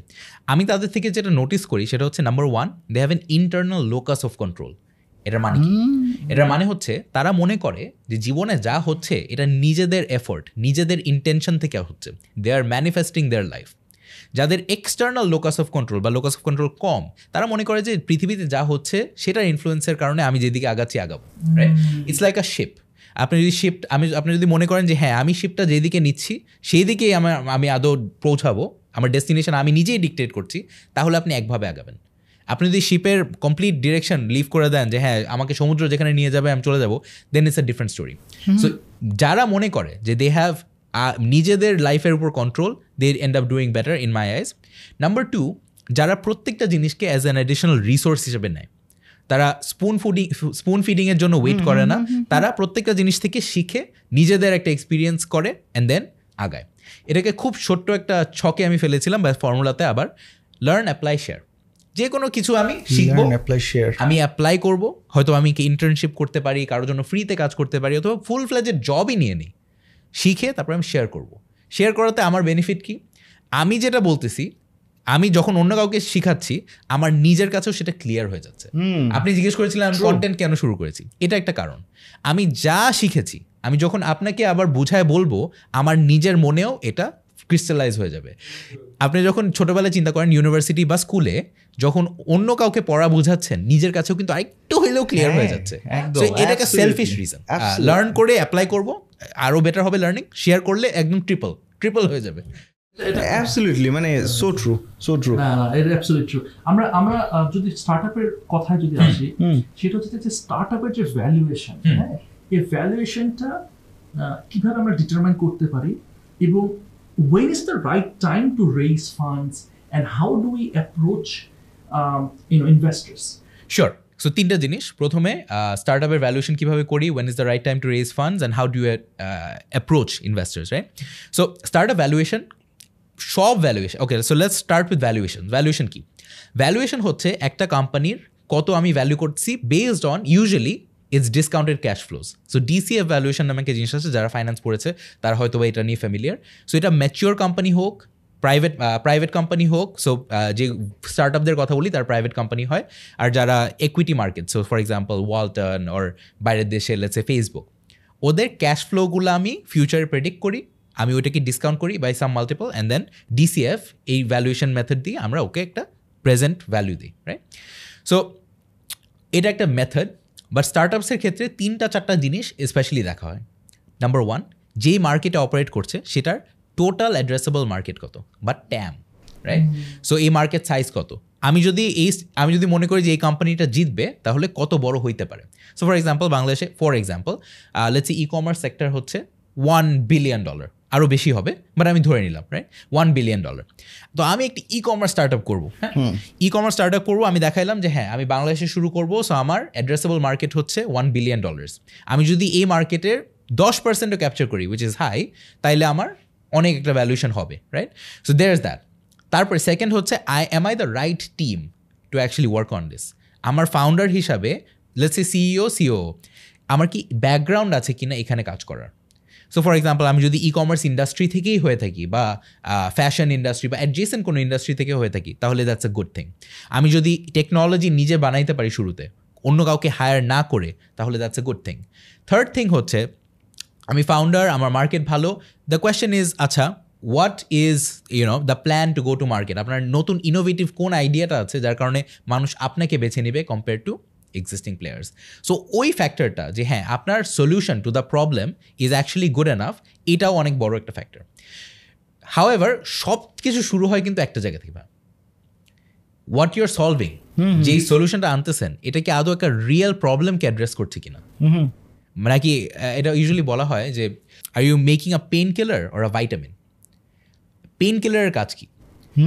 আমি তাদের থেকে যেটা নোটিস করি সেটা হচ্ছে number one they have an internal locus of control এটার মানে কি? এটার মানে হচ্ছে তারা মনে করে যে জীবনে যা হচ্ছে এটা নিজেদের এফোর্ট নিজেদের ইন্টেনশন থেকে হচ্ছে। They are manifesting their life যাদের এক্সটার্নাল লোকাস অফ কন্ট্রোল বা লোকাস অফ কন্ট্রোল কম তারা মনে করে যে পৃথিবীতে যা হচ্ছে সেটার ইনফ্লুয়েন্সের কারণে আমি যেদিকে আগাচ্ছি আগাবো right it's like a ship আপনি যদি শিফট আমি আপনি যদি মনে করেন যে হ্যাঁ আমি শিপটা যেদিকে নিচ্ছি সেই দিকেই আমার আমি আদৌ পৌঁছাবো আমার ডেস্টিনেশন আমি নিজেই ডিকটেট করছি তাহলে আপনি একভাবে আগাবেন। আপনি যদি শিপের কমপ্লিট ডিরেকশন লিভ করে দেন যে হ্যাঁ আমাকে সমুদ্র যেখানে নিয়ে যাবে আমি চলে যাব then it's a different story so যারা মনে করে যে দে হ্যাভ নিজেদের লাইফের উপর control they end up doing better in my eyes number two যারা প্রত্যেকটা জিনিসকে অ্যাজ অ্যান অ্যাডিশনাল রিসোর্স হিসেবে নেয় তারা স্পুন ফুডিং স্পুন ফিডিংয়ের জন্য ওয়েট করে না তারা প্রত্যেকটা জিনিস থেকে শিখে নিজেদের একটা এক্সপিরিয়েন্স করে অ্যান্ড দেন আগায়। এটাকে খুব ছোট্ট একটা ছকে আমি ফেলেছিলাম বা ফর্মুলাতে আবার লার্ন অ্যাপ্লাই শেয়ার যে কোনো কিছু আমি শিখব আমি অ্যাপ্লাই করব হয়তো আমি কি ইন্টার্নশিপ করতে পারি কারোর জন্য ফ্রিতে কাজ করতে পারি অথবা ফুল ফ্লেজের জবই নিয়ে নিই। শিখে তারপর আমি শেয়ার করব। শেয়ার করাতে আমার বেনিফিট কি? আমি যেটা বলতেছি আমি যখন অন্য কাউকে শিখাচ্ছি আমার নিজের কাছেও সেটা ক্লিয়ার হয়ে যাচ্ছে। আপনি জিজ্ঞেস করেছিলেন আমি কন্টেন্ট কেন শুরু করেছি? এটা একটা কারণ। আমি যা শিখেছি আমি যখন আপনাকে আবার বুঝায় বলব আমার নিজের মনেও এটা ক্রিস্টালাইজ হয়ে যাবে। আপনি যখন ছোটবেলায় চিন্তা করেন ইউনিভার্সিটি বা স্কুলে যখন অন্য কাউকে পড়া বুঝাচ্ছেন নিজের কাছেও কিন্তু আরেকটু হলেও ক্লিয়ার হয়ে হ্যাঁ, যাচ্ছে। এটা একটা সেলফিশ রিজন লার্ন করে অ্যাপ্লাই করব আরও বেটার হবে লার্নিং শেয়ার করলে একদম ট্রিপল ট্রিপল হয়ে যাবে। অ্যাবসলিউটলি মানে সো ট্রু সো ট্রু না না এটা অ্যাবসলিউট ট্রু আমরা আমরা যদি স্টার্টআপের কথায় যদি আসি সেটা হচ্ছে যে স্টার্টআপের যে ভ্যালুয়েশন হ্যাঁ এই ভ্যালুয়েশনটা কীভাবে আমরা ডিটারমাইন করতে পারি এবং when is the right time to raise funds and how do we approach um, you know investors? Sure so তিনটা জিনিস। প্রথমে স্টার্ট আপের ভ্যালুয়েশন কীভাবে করি when is the right time to raise funds and how do approach investors right so start up valuation সব valuation okay so let's start with valuation valuation কি? ভ্যালুয়েশন হচ্ছে একটা কোম্পানির কত আমি ভ্যালু করছি based on usually it's discounted cash flows so DCF valuation নামে একটা জিনিস আছে, যারা ফাইন্যান্স পড়েছে তারা হয়তো বা এটা নিয়ে ফ্যামিলিয়ার সো এটা ম্যাচিওর কোম্পানি হোক প্রাইভেট প্রাইভেট কোম্পানি হোক সো যে স্টার্ট আপদের কথা বলি, তার প্রাইভেট কোম্পানি হয়। আর যারা equity market so for example Walton ওর বাইরের দেশে লেটসে ফেসবুক ওদের ক্যাশ ফ্লোগুলো আমি ফিউচারে প্রেডিক্ট করি। আমি ওইটাকে ডিসকাউন্ট করি by some multiple and then DCF এই ভ্যালুয়েশন মেথড দিয়ে আমরা ওকে একটা প্রেজেন্ট ভ্যালু দিই রাইট সো এটা একটা মেথড বাট স্টার্ট আপসের ক্ষেত্রে তিনটা চারটা জিনিস স্পেশালি দেখা হয়। নাম্বার ওয়ান যেই মার্কেটে অপারেট করছে সেটার টোটাল অ্যাড্রেসেবল মার্কেট কত? বা ট্যাম রাইট সো এই মার্কেট সাইজ কত? আমি যদি এই আমি যদি মনে করি যে এই কোম্পানিটা জিতবে তাহলে কত বড় হইতে পারে? সো ফর এক্সাম্পল বাংলাদেশে for example let's e commerce sector হচ্ছে ওয়ান বিলিয়ন ডলার আরও বেশি হবে বাট আমি ধরে নিলাম রাইট ওয়ান বিলিয়ন ডলার তো আমি একটি ই কমার্স স্টার্ট আপ করব হ্যাঁ? ই কমার্স স্টার্ট আপ করব আমি দেখাইলাম যে হ্যাঁ আমি বাংলাদেশে শুরু করব সো আমার অ্যাড্রেসেবল মার্কেট হচ্ছে ওয়ান বিলিয়ন ডলার্স আমি যদি এই মার্কেটের দশ পার্সেন্টও ক্যাপচার করি উইচ ইজ হাই তাইলে আমার অনেক একটা ভ্যালুয়েশন হবে right so there is that তারপরে সেকেন্ড হচ্ছে I am I the right team to actually work on this আমার ফাউন্ডার হিসাবে লেটস এ সিইও সিও আমার কি ব্যাকগ্রাউন্ড আছে কিনা এখানে কাজ করার? সো ফর এক্সাম্পল আমি যদি ই কমার্স ইন্ডাস্ট্রি থেকেই হয়ে থাকি বা ফ্যাশন ইন্ডাস্ট্রি বা অ্যাডজেসেন্ট কোনো ইন্ডাস্ট্রি থেকে হয়ে থাকি, তাহলে দ্যাটস এ গুড থিং আমি যদি টেকনোলজি নিজে বানাইতে পারি শুরুতে, অন্য কাউকে হায়ার না করে, তাহলে that's a good thing third thing হচ্ছে, আমি ফাউন্ডার আমার মার্কেট ভালো। দ্য কোয়েশ্চেন ইজ আচ্ছা what is you know the plan to go to market আপনার নতুন ইনোভেটিভ কোন আইডিয়াটা আছে যার কারণে মানুষ আপনাকে বেছে নেবে compare to existing players so ওই ফ্যাক্টরটা যে হ্যাঁ আপনার solution to the problem is actually good enough এটাও অনেক বড় একটা ফ্যাক্টর হাউএভার সব কিছু শুরু হয় কিন্তু একটা জায়গা থেকে হোয়াট ইউর সলভিং যেই সলিউশনটা আনতেছেন এটা কি আদৌ একটা রিয়েল প্রবলেমকে অ্যাড্রেস করছে কিনা? নাকি আহ, এটা ইউজুয়ালি বলা হয় যে are you making a painkiller or a vitamin pain কিলারের কাজ কি?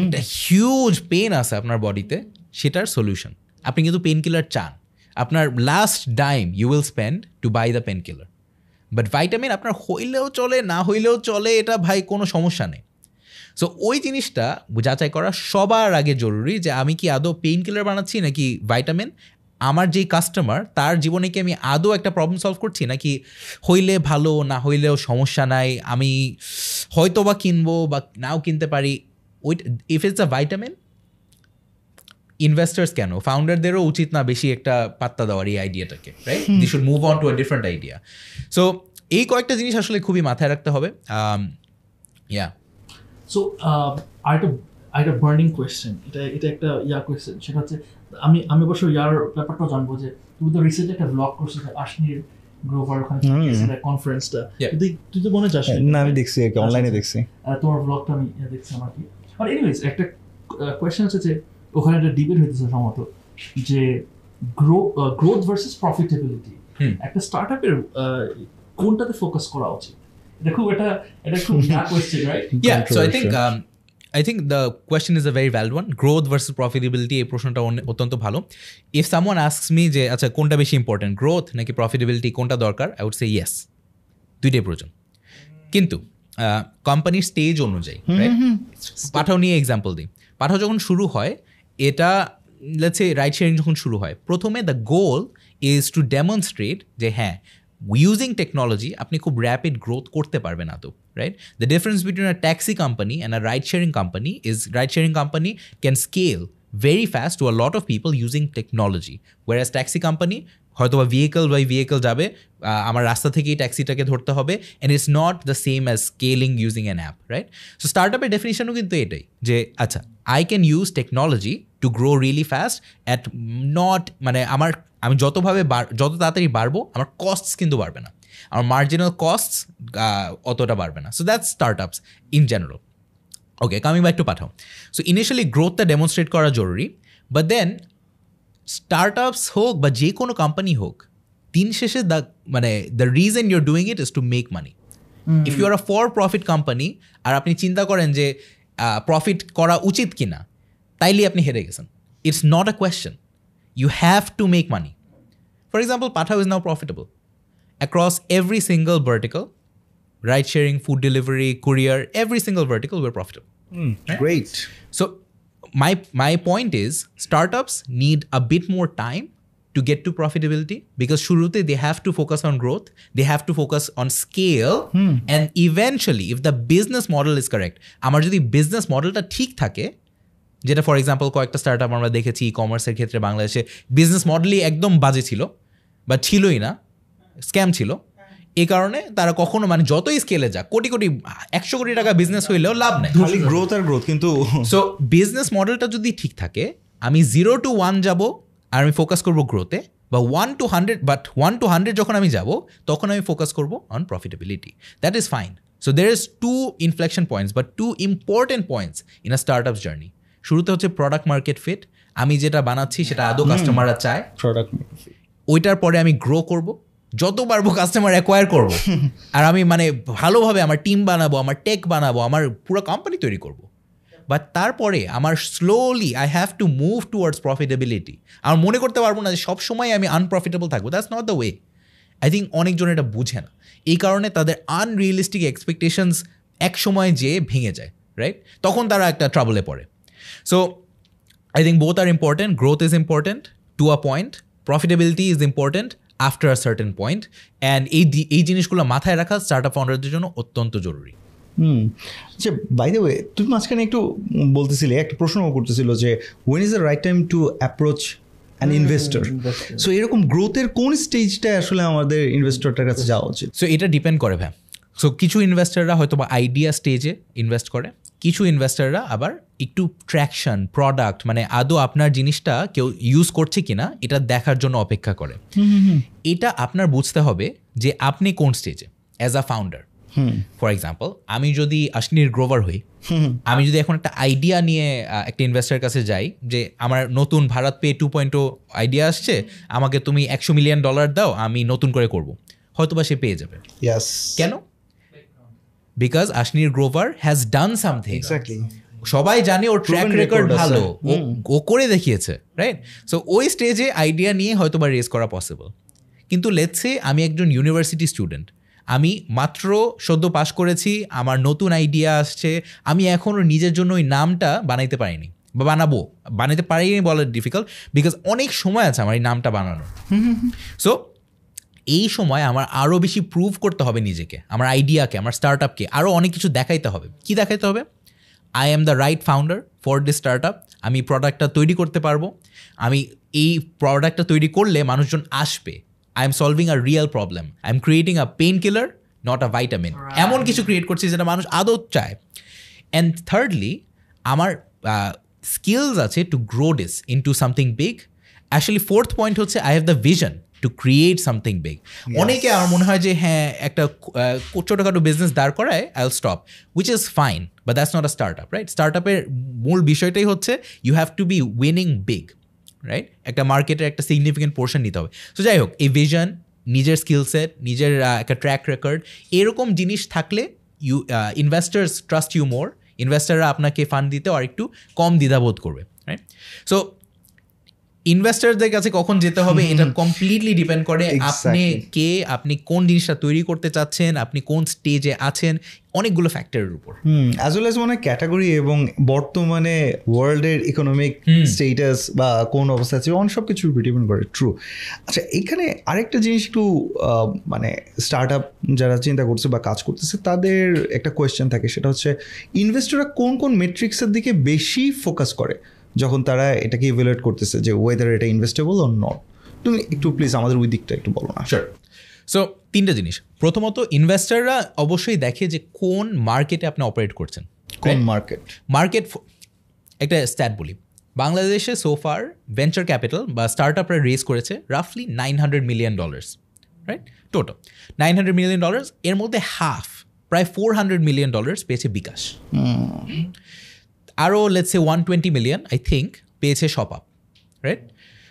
একটা হিউজ পেন আছে আপনার বডিতে সেটার সলিউশন আপনি কিন্তু পেন কিলার চান। আপনার last dime you will spend to buy the painkiller but vitamin আপনার হইলেও চলে, না হইলেও চলে, এটা ভাই কোনো সমস্যা নেই। সো ওই জিনিসটা যাচাই করা সবার আগে জরুরি যে আমি কি আদৌ পেইন কিলার বানাচ্ছি নাকি ভাইটামিন আমার যেই কাস্টমার তার জীবনে কি আমি আদৌ একটা প্রবলেম সলভ করছি নাকি হইলে ভালো, না হইলেও সমস্যা নাই, আমি হয়তো বা কিনবো বা নাও কিনতে পারি? ওই if it's a vitamin investors কেন? ফাউন্ডারদেরও উচিত না বেশি একটা পাত্তা দেওয়ার এই আইডিয়াটাকে right they should move on to a different idea so এই কয়েকটা জিনিস আসলে খুবই মাথায় রাখতে হবে। ইয়া সো আরেকটা আরেকটা বার্নিং কোয়েশ্চেন এটা এটা একটা ইয়া কোয়েশ্চেন সেটা হচ্ছে আমি আমি অবশ্য ইয়ার ব্যাপারটাও জানব যে তুমি তো রিসেন্টলি একটা ব্লগ করছ আশনির গ্রোভার ওখানে কনফারেন্সটা. তুই তুই তো মনে যাস না আমি দেখছি অনলাইনে দেখছি। আহ, তোমার ব্লগটা আমি দেখছি আমার কি। আর এনিওয়েজ একটা কোয়েশ্চেন আছে যে ওখানে একটা ডিবেট হইতেছে সম্ভবত যে গ্রোথ ভার্সেস প্রফিটেবিলিটি হুম। একটা স্টার্ট আপের কোনটাতে ফোকাস করা উচিত? এটা খুব এটা এটা খুব *laughs* question right Yeah, so I think Controversial. um, I think the question is a very valid one. Growth এই প্রশ্নটা অত্যন্ত ভালো। ইফ সামওয়ান আস্কস মি যে আচ্ছা কোনটা বেশি ইম্পর্টেন্ট গ্রোথ নাকি প্রফিটেবিলিটি কোনটা দরকার? আই উড সে ইয়েস দুইটাই প্রয়োজন। কিন্তু কোম্পানির স্টেজ অনুযায়ী? পাঠাও নিয়ে এক্সাম্পল দিই। পাঠাও যখন শুরু হয় এটা লেটসে রাইট শেয়ারিং যখন শুরু হয়, প্রথমে the goal is to demonstrate যে হ্যাঁ ইউজিং টেকনোলজি আপনি খুব র্যাপিড গ্রোথ করতে পারবেন না তো right the difference between a taxi company and a ride sharing company is ride sharing company can scale very fast to a lot of using technology were whereas taxi company হয়তো বা ভেহিকল বাই ভেহিকল যাবে আমার রাস্তা থেকেই ট্যাক্সিটাকে ধরতে হবে and it's not the same as scaling using an app right so start আপের ডেফিনেশনও কিন্তু এটাই, যে আচ্ছা I can use technology to grow really fast at not মানে আমার, আমি যতভাবে যত তাড়াতাড়ি বাড়বো, আমার কস্টস কিন্তু বাড়বে না। আমার মার্জিনাল কস্টস অতটা বাড়বে না। So that's start ups in general okay coming back to Pathao so initially গ্রোথটা ডেমনস্ট্রেট করা জরুরি বাট দেন স্টার্ট আপস হোক বা যে কোনো কোম্পানি হোক দিন শেষে দ্য মানে the reason you're doing it is to make money if you are a for profit company আর আপনি চিন্তা করেন যে প্রফিট করা উচিত কিনা তাইলে আপনি হেরে গেছেন। It's not a question you have to make money for example Pathao is now profitable across every single vertical ride sharing food delivery courier every single vertical were profitable great So my my point is startups need a bit more time to get to profitability because shurute they have to focus on growth they have to focus on scale and eventually if the business model is correct আমার যদি বিজনেস মডেলটা ঠিক থাকে যেটা ফর এক্সাম্পল কয়েকটা স্টার্ট আপ আমরা দেখেছি ই কমার্সের ক্ষেত্রে বাংলাদেশে বিজনেস মডেলই একদম বাজে ছিল বা ছিলই না স্ক্যাম ছিল এই কারণে তারা কখনো মানে যতই স্কেলে যাক কোটি কোটি একশো কোটি টাকা বিজনেস হইলেও লাভ নেই। খালি গ্রোথ আর গ্রোথ কিন্তু সো বিজনেস মডেলটা যদি ঠিক থাকে আমি জিরো টু ওয়ান যাব আর আমি ফোকাস করব গ্রোতে বা one two hundred but one two hundred যখন আমি যাব তখন আমি ফোকাস করব on profitability that is fine so there is two inflection points বা two important points in a startup's journey শুরুতে হচ্ছে প্রোডাক্ট মার্কেট ফিট আমি যেটা বানাচ্ছি সেটা আদৌ কাস্টমাররা চায়। প্রোডাক্ট ওইটার পরে আমি গ্রো করব। যত পারব কাস্টমার অ্যাকোয়ার করব। আর আমি মানে ভালোভাবে আমার টিম বানাবো আমার টেক বানাবো আমার পুরো কোম্পানি তৈরি করব। বাট তারপরে আমার slowly I have to move towards profitability আমার মনে করতে পারব না যে সবসময় আমি আনপ্রফিটেবল থাকব। That's not the way I think অনেকজন এটা বুঝে না। এই কারণে তাদের আনরিয়েলিস্টিক এক্সপেকটেশনস এক সময় যেয়ে ভেঙে যায় রাইট তখন তারা একটা ট্রাবলে পড়ে। So I think both are important growth is important to a point profitability is important after a certain point and এই এই জিনিসগুলো মাথায় রাখা স্টার্ট আপ ফাউন্ডারদের জন্য অত্যন্ত জরুরি। হুম। আচ্ছা বাই দ্য ওয়ে তুমি মাঝখানে একটু বলতেছিলে একটা প্রশ্ন করতেছিল যে when is the right time to approach an investor so এরকম গ্রোথের কোন স্টেজটায় আসলে আমাদের ইনভেস্টরটার কাছে যাওয়া উচিত? সো এটা ডিপেন্ড করে ভ্যাম সো কিছু ইনভেস্টাররা হয়তো বা আইডিয়া স্টেজে ইনভেস্ট করে কিছু ইনভেস্টাররা আবার একটু ট্র্যাকশন প্রোডাক্ট মানে আদৌ আপনার জিনিসটা কেউ ইউজ করছে কিনা এটা দেখার জন্য অপেক্ষা করে। এটা আপনার বুঝতে হবে যে আপনি কোন স্টেজে as a founder for example আমি যদি আশনির গ্রোভার হই আমি যদি এখন একটা আইডিয়া নিয়ে একটা ইনভেস্টারের কাছে যাই যে আমার নতুন BharatPe two point idea আসছে আমাকে তুমি একশো মিলিয়ন ডলার দাও আমি নতুন করে করব। হয়তো বা সে পেয়ে যাবে। ইয়াস কেন? Because Ashneer Grover has done something exactly সবাই জানে ওর ট্র্যাক রেকর্ড ভালো। ও- ও করে দেখিয়েছে রাইট সো ওই স্টেজে আইডিয়া নিয়ে হয়তো বা রেস করা পসিবল কিন্তু লেটসে আমি একজন ইউনিভার্সিটি স্টুডেন্ট আমি মাত্র সদ্য পাশ করেছি আমার নতুন আইডিয়া আসছে আমি এখনও নিজের জন্য ওই নামটা বানাইতে পারিনি। বা বানাবো। বানাইতে পারিনি বলা ডিফিকাল্ট বিকজ অনেক সময় আছে আমার এই নামটা বানানোর। *laughs* সো এই সময় আমার আরও বেশি প্রুভ করতে হবে নিজেকে আমার আইডিয়াকে আমার স্টার্ট আপকে আরও অনেক কিছু দেখাইতে হবে। কি দেখাইতে হবে? I am the right founder for this startup আমি প্রোডাক্টটা তৈরি করতে পারব আমি এই প্রোডাক্টটা তৈরি করলে মানুষজন আসবে। I am solving a real problem I am creating a painkiller not a vitamin এমন কিছু ক্রিয়েট করছি যেটা মানুষ আদৌ চায়। অ্যান্ড থার্ডলি আমার স্কিলস আছে to grow this into something big actually fourth point হচ্ছে I have the vision to create something big অনেকে আমার মনে হয় যে হ্যাঁ একটা ছোটোখাটো বিজনেস দাঁড় করায় I will stop which is fine but that's not a startup right start আপের মূল বিষয়টাই হচ্ছে you have to be winning big right একটা মার্কেটের একটা সিগনিফিকেন্ট পোর্শন নিতে হবে। সো যাই হোক এই ভিশন নিজের স্কিল সেট নিজের একটা ট্র্যাক রেকর্ড এরকম জিনিস থাকলে you investors trust you more ইনভেস্টাররা আপনাকে ফান্ড দিতে আর একটু কম দ্বিধাবোধ করবে রাইট সো ইনভেস্টারদের কাছে কখন যেতে হবে এটা কমপ্লিটলি ডিপেন্ড করে আপনি কে আপনি কোন জিনিসটা তৈরি করতে চাচ্ছেন আপনি কোন স্টেজে আছেন অনেকগুলো ফ্যাক্টরের উপর। হুম অ্যাজ ওয়েল এজ মানে ক্যাটাগরি এবং বর্তমানে ওয়ার্ল্ডের ইকোনমিক স্টেটাস বা কোন অবস্থা আছে অন সব কিছু ডিপেন্ড করে ট্রু আচ্ছা এখানে আরেকটা জিনিস একটু মানে স্টার্ট আপ যারা চিন্তা করছে বা কাজ করতেছে তাদের একটা কোয়েশ্চেন থাকে সেটা হচ্ছে ইনভেস্টররা কোন কোন মেট্রিক্সের দিকে বেশি ফোকাস করে? যখন তারা এটাকে ইভ্যালুয়েট করতেছে যে ওয়েদার এটা ইনভেস্টেবল অর নট তুমি একটু প্লিজ আমাদের ওই দিকটা একটু বলো না। স্যার সো তিনটা জিনিস। প্রথমত ইনভেস্টাররা অবশ্যই দেখে যে কোন মার্কেটে আপনি অপারেট করছেন। কোন মার্কেট মার্কেট একটা স্ট্যাট বলি। বাংলাদেশে সোফার ভেঞ্চার ক্যাপিটাল বা স্টার্ট আপরা রেজ করেছে রাফলি nine hundred million dollars right total nine hundred million dollars এর মধ্যে হাফ প্রায় ফোর হান্ড্রেড মিলিয়ন ডলার্স পেয়েছে বিকাশ। আরও let's say one twenty million I think পেয়েছে শপ আপ রাইট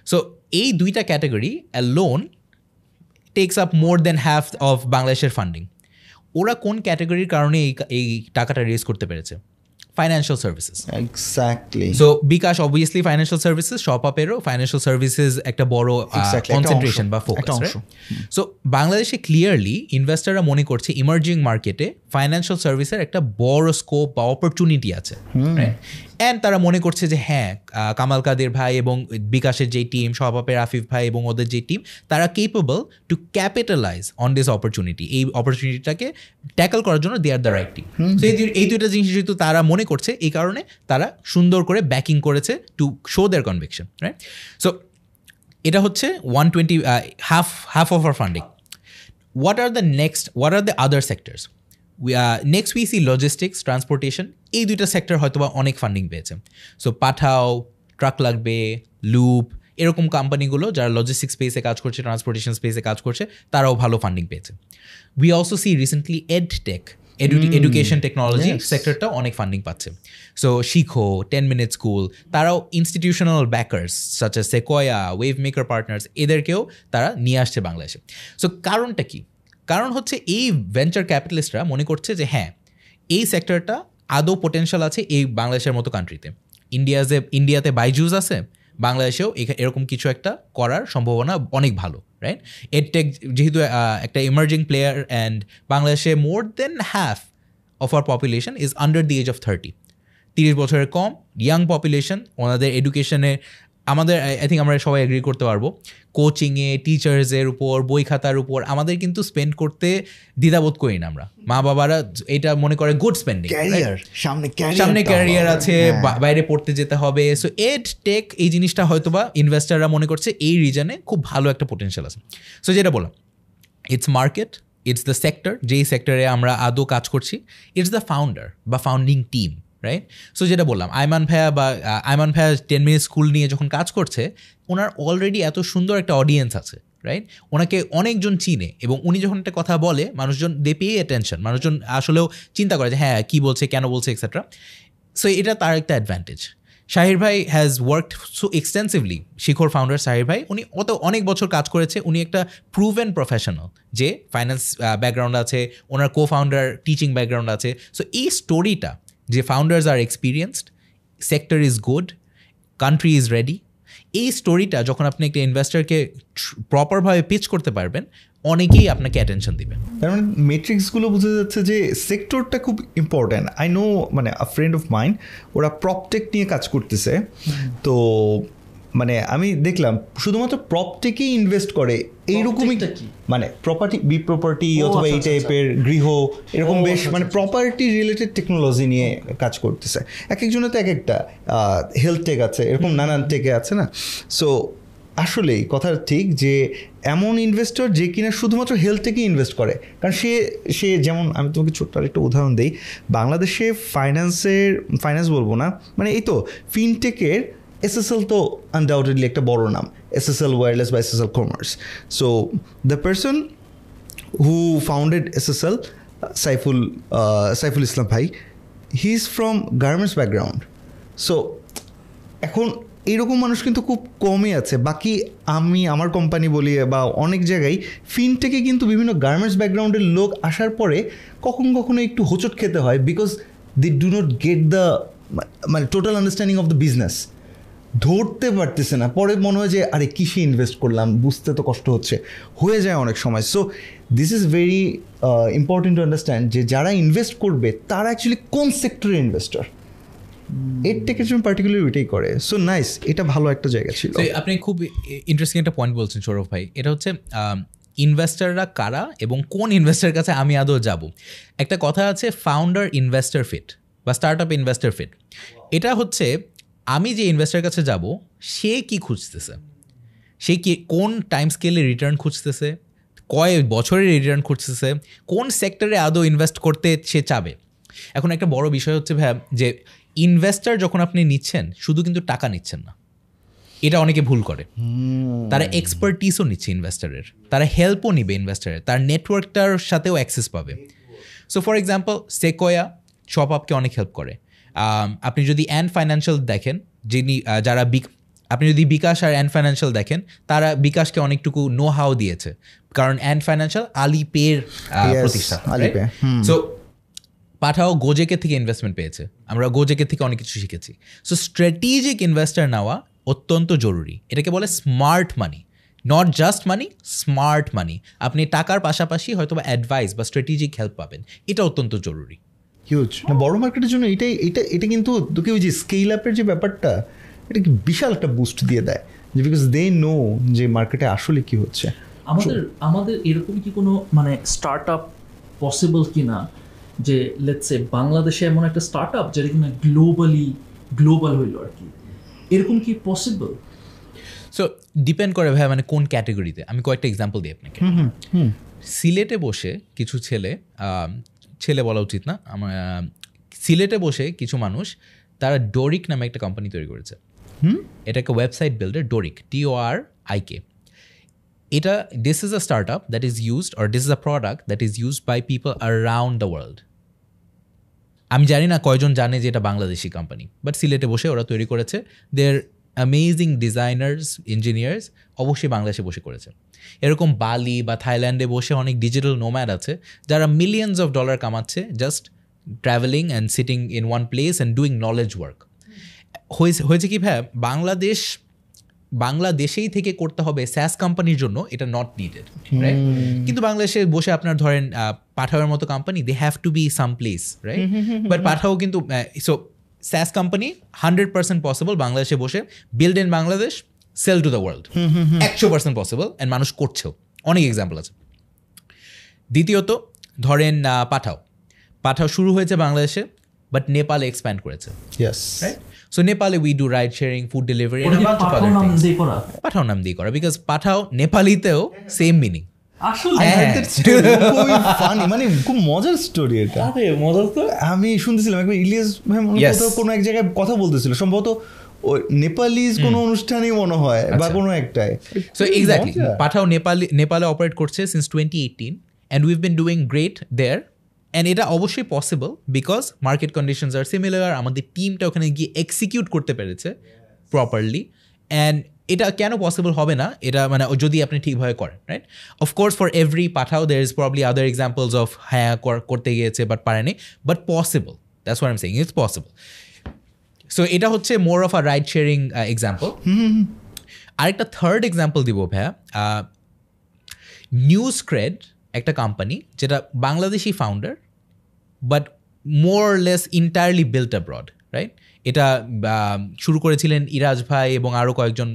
সো এই দুইটা category loan take up more than half of বাংলাদেশের ফান্ডিং ওরা কোন ক্যাটাগরির কারণে এই এই টাকাটা রেজ করতে পেরেছে? Financial services exactly so bKash obviously financial services shop আপেরও ফাইন্যান্সিয়াল সার্ভিসেস একটা বড় কনসেন্ট্রেশন বা ফোকাস সো বাংলাদেশে ক্লিয়ারলি ইনভেস্টাররা মনে করছে ইমার্জিং মার্কেটে ফাইন্যান্সিয়াল সার্ভিসের একটা বড় স্কোপ বা অপরচুনিটি আছে অ্যান্ড তারা মনে করছে যে হ্যাঁ কামাল কাদের ভাই এবং বিকাশের যে টিম সভাপের আফিফ ভাই এবং ওদের যে টিম তারা capable to capitalise on this opportunity এই অপরচুনিটিটাকে ট্যাকল করার জন্য they are the right team তো এই দুই- এই দুইটা জিনিস যেহেতু তারা মনে করছে এই কারণে তারা সুন্দর করে ব্যাকিং করেছে to show their conviction right so এটা হচ্ছে one twenty half half of our funding what are the next what are the other sectors? We uh, next we see logistics এই দুইটা সেক্টর হয়তো বা অনেক ফান্ডিং পেয়েছে। সো পাঠাও ট্রাক লাগবে লুপ এরকম কোম্পানিগুলো যারা লজিস্টিক স্পেসে কাজ করছে ট্রান্সপোর্টেশন স্পেসে কাজ করছে তারাও ভালো ফান্ডিং পেয়েছে। We also see recently edtech education technology সেক্টরটা অনেক ফান্ডিং পাচ্ছে। So Shikho ten minute school তারাও institutional backers such as Sequoia Wavemaker partners এদেরকেও তারা নিয়ে আসছে বাংলাদেশে। সো কারণটা কি? কারণ হচ্ছে এই ভেঞ্চার ক্যাপিটালিস্টরা মনে করছে যে হ্যাঁ এই সেক্টরটা আদৌ পোটেনশিয়াল আছে এই বাংলাদেশের মতো কান্ট্রিতে ইন্ডিয়াতে ইন্ডিয়াতে বাইজুস আছে, বাংলাদেশেও এরকম কিছু একটা করার সম্ভাবনা অনেক ভালো রাইট এডটেক যেহেতু একটা ইমার্জিং প্লেয়ার অ্যান্ড বাংলাদেশে more than half of our population is under the age of thirty তিরিশ বছরের কম ইয়াং পপুলেশন ওনাদের এডুকেশনে আমাদের আই থিঙ্ক আমরা সবাই এগ্রি করতে পারব। কোচিংয়ে টিচার্সের উপর বই খাতার উপর আমাদের কিন্তু স্পেন্ড করতে দ্বিধাবোধ করি না আমরা। মা বাবারা এটা মনে করে গুড স্পেন্ডিং সামনে ক্যারিয়ার সামনে ক্যারিয়ার আছে হ্যাঁ। বা- বাইরে পড়তে যেতে হবে। সো এড টেক এই জিনিসটা হয়তোবা ইনভেস্টাররা মনে করছে এই রিজনে খুব ভালো একটা পোটেনশিয়াল আছে। সো যেটা বললাম it's market it's the sector যেই সেক্টরে আমরা আদৌ কাজ করছি ইটস দ্য ফাউন্ডার বা ফাউন্ডিং টিম রাইট সো যেটা বললাম আয়মান ভাইয়া বা আয়মান ভাইয়া টেন মিনিট স্কুল নিয়ে যখন কাজ করছে, ওনার অলরেডি এত সুন্দর একটা অডিয়েন্স আছে রাইট ওনাকে অনেকজন চিনে এবং উনি যখন একটা কথা বলে, মানুষজন দে পেয়ে অ্যাটেনশন মানুষজন আসলেও চিন্তা করে যে হ্যাঁ কী বলছে, কেন বলছে এক্সেট্রা সো এটা তার একটা অ্যাডভান্টেজ শাহির ভাই has worked so extensively Shikho founder Shahir ভাই, উনি অত অনেক বছর কাজ করেছে, উনি একটা প্রুভেন প্রফেশনাল যে ফাইন্যান্স ব্যাকগ্রাউন্ড আছে, ওনার কো ফাউন্ডার টিচিং ব্যাকগ্রাউন্ড আছে। সো এই স্টোরিটা যে founders are experienced sector is good country is ready এই স্টোরিটা যখন আপনি একটা ইনভেস্টারকে প্রপারভাবে পিচ করতে পারবেন অনেকেই আপনাকে অ্যাটেনশন দিবেন। তার মানে মেট্রিক্সগুলো বোঝা যাচ্ছে যে সেক্টরটা খুব ইম্পর্ট্যান্ট আই নো মানে আ ফ্রেন্ড অফ মাইন্ড ওরা প্রপটেক নিয়ে কাজ করতেছে। তো মানে আমি দেখলাম শুধুমাত্র প্রপটেকেই ইনভেস্ট করে এইরকমই মানে প্রপার্টি বি প্রপার্টি অথবা আচ্ছা, এই আচ্ছা, টাইপের গৃহ এরকম বেশ আচ্ছা, মানে আচ্ছা, প্রপার্টি রিলেটেড টেকনোলজি নিয়ে কাজ করতেছে। এক একজনের তো এক একটা হেলথ টেক আছে এরকম নানান টেকে আছে না? সো আসলেই কথা ঠিক যে এমন ইনভেস্টর যে কিনা শুধুমাত্র হেলথ টেকে ইনভেস্ট করে। কারণ সে সে যেমন আমি তোমাকে ছোট্ট একটা উদাহরণ দিই। বাংলাদেশে ফাইন্যান্সের ফাইন্যান্স বলব না মানে এই তো ফিনটেকের এসএসএল তো আনডাউটেডলি একটা বড় নাম এসএসএল ওয়্যারলেস বা SSL commerce so the person who founded SSL, Saiful, uh, Saiful Islam Bhai, he's from garments background. So এখন এইরকম মানুষ কিন্তু খুব কমই আছে। বাকি আমি আমার কোম্পানি বলি বা অনেক জায়গায় ফিনটেকে কিন্তু বিভিন্ন গার্মেন্টস ব্যাকগ্রাউন্ডের লোক আসার পরে কখন কখনো একটু হোঁচট খেতে হয় because they do not get the মানে total understanding of the business ধরতে পারতেছে না। পরে মনে হয় যে, আরে, কিসে ইনভেস্ট করলাম? বুঝতে তো কষ্ট হচ্ছে। হয়ে যায় অনেক সময়। So this is very important to understand যে, যারা ইনভেস্ট করবে, তারা অ্যাকচুয়ালি কোন সেক্টরে ইনভেস্টর এর জন্য পার্টিকুলার ওইটাই করে। সো নাইস এটা ভালো একটা জায়গা ছিল। আপনি খুব ইন্টারেস্টিং একটা পয়েন্ট বলছেন, সৌরভ ভাই। এটা হচ্ছে ইনভেস্টাররা কারা এবং কোন ইনভেস্টার কাছে আমি আদৌ যাব? একটা কথা আছে ফাউন্ডার ইনভেস্টার ফিট বা স্টার্ট আপ ইনভেস্টার ফিট এটা হচ্ছে আমি যে ইনভেস্টার কাছে যাব সে কি খুঁজতেছে? সে কি কোন টাইম স্কেলে রিটার্ন খুঁজতেছে? কয় বছরের রিটার্ন খুঁজতেছে? কোন সেক্টরে আদৌ ইনভেস্ট করতে সে চাবে? এখন একটা বড় বিষয় হচ্ছে ভাই যে ইনভেস্টার যখন আপনি নিচ্ছেন শুধু কিন্তু টাকা নিচ্ছেন না। এটা অনেকে ভুল করে। তারা এক্সপার্টিসও নিচ্ছে ইনভেস্টারের তারা হেল্পও নিবে ইনভেস্টারের তার নেটওয়ার্কটার সাথেও অ্যাক্সেস পাবে। সো ফর এক্সাম্পল সেকোয়া শপ আপকে অনেক হেল্প করে। আপনি যদি অ্যান্ড ফাইন্যান্সিয়াল দেখেন যিনি যারা বিক আপনি যদি বিকাশ আর অ্যান্ড ফাইন্যান্সিয়াল দেখেন তারা বিকাশকে অনেকটুকু নো হাও দিয়েছে। কারণ অ্যান্ড ফাইন্যান্সিয়াল আলিপের হুম। সো পাঠাও গোজেকে থেকে ইনভেস্টমেন্ট পেয়েছে। আমরা গোজেকে থেকে অনেক কিছু শিখেছি। সো স্ট্র্যাটেজিক ইনভেস্টার নেওয়া অত্যন্ত জরুরি। এটাকে বলে smart money not just money smart money আপনি টাকার পাশাপাশি হয়তো বা অ্যাডভাইস বা স্ট্র্যাটেজিক হেল্প পাবেন। এটা অত্যন্ত জরুরি। হিউজ না বড় মার্কেটের জন্য এটাই এটা এটা কিন্তু তোকে ওই যে স্কেল আপের যে ব্যাপারটা এটা কি বিশাল একটা বুস্ট দিয়ে দেয়? যে বিকজ দে নো যে মার্কেটে আসলে কি হচ্ছে। আমাদের আমাদের এরকম কি কোনো মানে স্টার্ট আপ পসিবল কি না যে লেটসে বাংলাদেশে এমন একটা স্টার্ট আপ যেটা কিনা গ্লোবালি গ্লোবাল হইল আর কি। এরকম কি পসিবল সো ডিপেন্ড করে ভাই মানে কোন ক্যাটাগরিতে আমি কয়েকটা এক্সাম্পল দিই আপনাকে। সিলেটে বসে কিছু ছেলে ছেলে বলা উচিত না। আমার সিলেটে বসে কিছু মানুষ তারা ডোরিক নামে একটা কোম্পানি তৈরি করেছে। হুম? এটা একটা ওয়েবসাইট বিল্ডার ডোরিক টিও আর আইকে এটা this is a startup that is used or this is a product that is used by people around the world আমি জানি না কয়জন জানে যে এটা বাংলাদেশি কোম্পানি বাট সিলেটে বসে ওরা তৈরি করেছে। দের অ্যামেজিং ডিজাইনার্স ইঞ্জিনিয়ার্স অবশ্যই বাংলাদেশে বসে করেছে। এরকম বালি বা থাইল্যান্ডে বসে অনেক ডিজিটাল নোম্যাড আছে যারা millions of dollar কামাচ্ছে just travelling and sitting in one place and doing knowledge work হয়েছে হয়েছে কি ভাই বাংলাদেশ বাংলাদেশেই থেকে করতে হবে স্যাস কোম্পানির জন্য এটা নট নিডেড রাইট কিন্তু বাংলাদেশে বসে আপনার ধরেন পাঠাওয়ের মতো company they have to be some place right but Pathao কিন্তু so SaaS company hundred percent possible বাংলাদেশে বসে build in Bangladesh sell to the world একশো পার্সেন্ট পসিবল অ্যান্ড মানুষ করছেও। অনেক এক্সাম্পল আছে। দ্বিতীয়ত ধরেন আহ, পাঠাও। পাঠাও শুরু হয়েছে বাংলাদেশে বাট নেপালে এক্সপ্যান্ড করেছে। সো নেপালে we do ride sharing food delivery Pathao নাম দিয়ে করা। বিকজ পাঠাও নেপালিতেও সেম মিনিং *laughs* মানে খুব মজার স্টোরি এটা। আমি শুনতেছিলাম একবার ইলিয়াস মনে হয় কোনো এক জায়গায় কথা বলতেছিল সম্ভবত ওই নেপালিজ কোনো অনুষ্ঠানেই মনে হয় বা কোনো একটাই। সো এক্স্যাক্টলি পাঠাও নেপালি নেপালে অপারেট করছে since twenty eighteen and we've been doing great there and এটা অবশ্যই possible because market conditions are similar আমাদের টিমটা ওখানে গিয়ে এক্সিকিউট করতে পেরেছে প্রপারলি অ্যান্ড এটা কেন পসিবল হবে না? এটা মানে যদি আপনি ঠিকভাবে করেন right of course for every Pathao there is probably other examples of হ্যাঁ কর- করতে গিয়েছে বাট পারেনি but possible that's what I'm saying it's possible so এটা হচ্ছে more of a ride sharing example আরেকটা থার্ড এক্সাম্পল দিব ভাইয়া নিউজ ক্রেড একটা কোম্পানি যেটা Bangladeshi founder but more less entirely built abroad right এটা শুরু করেছিলেন ইরাজ ভাই এবং আরও কয়েকজন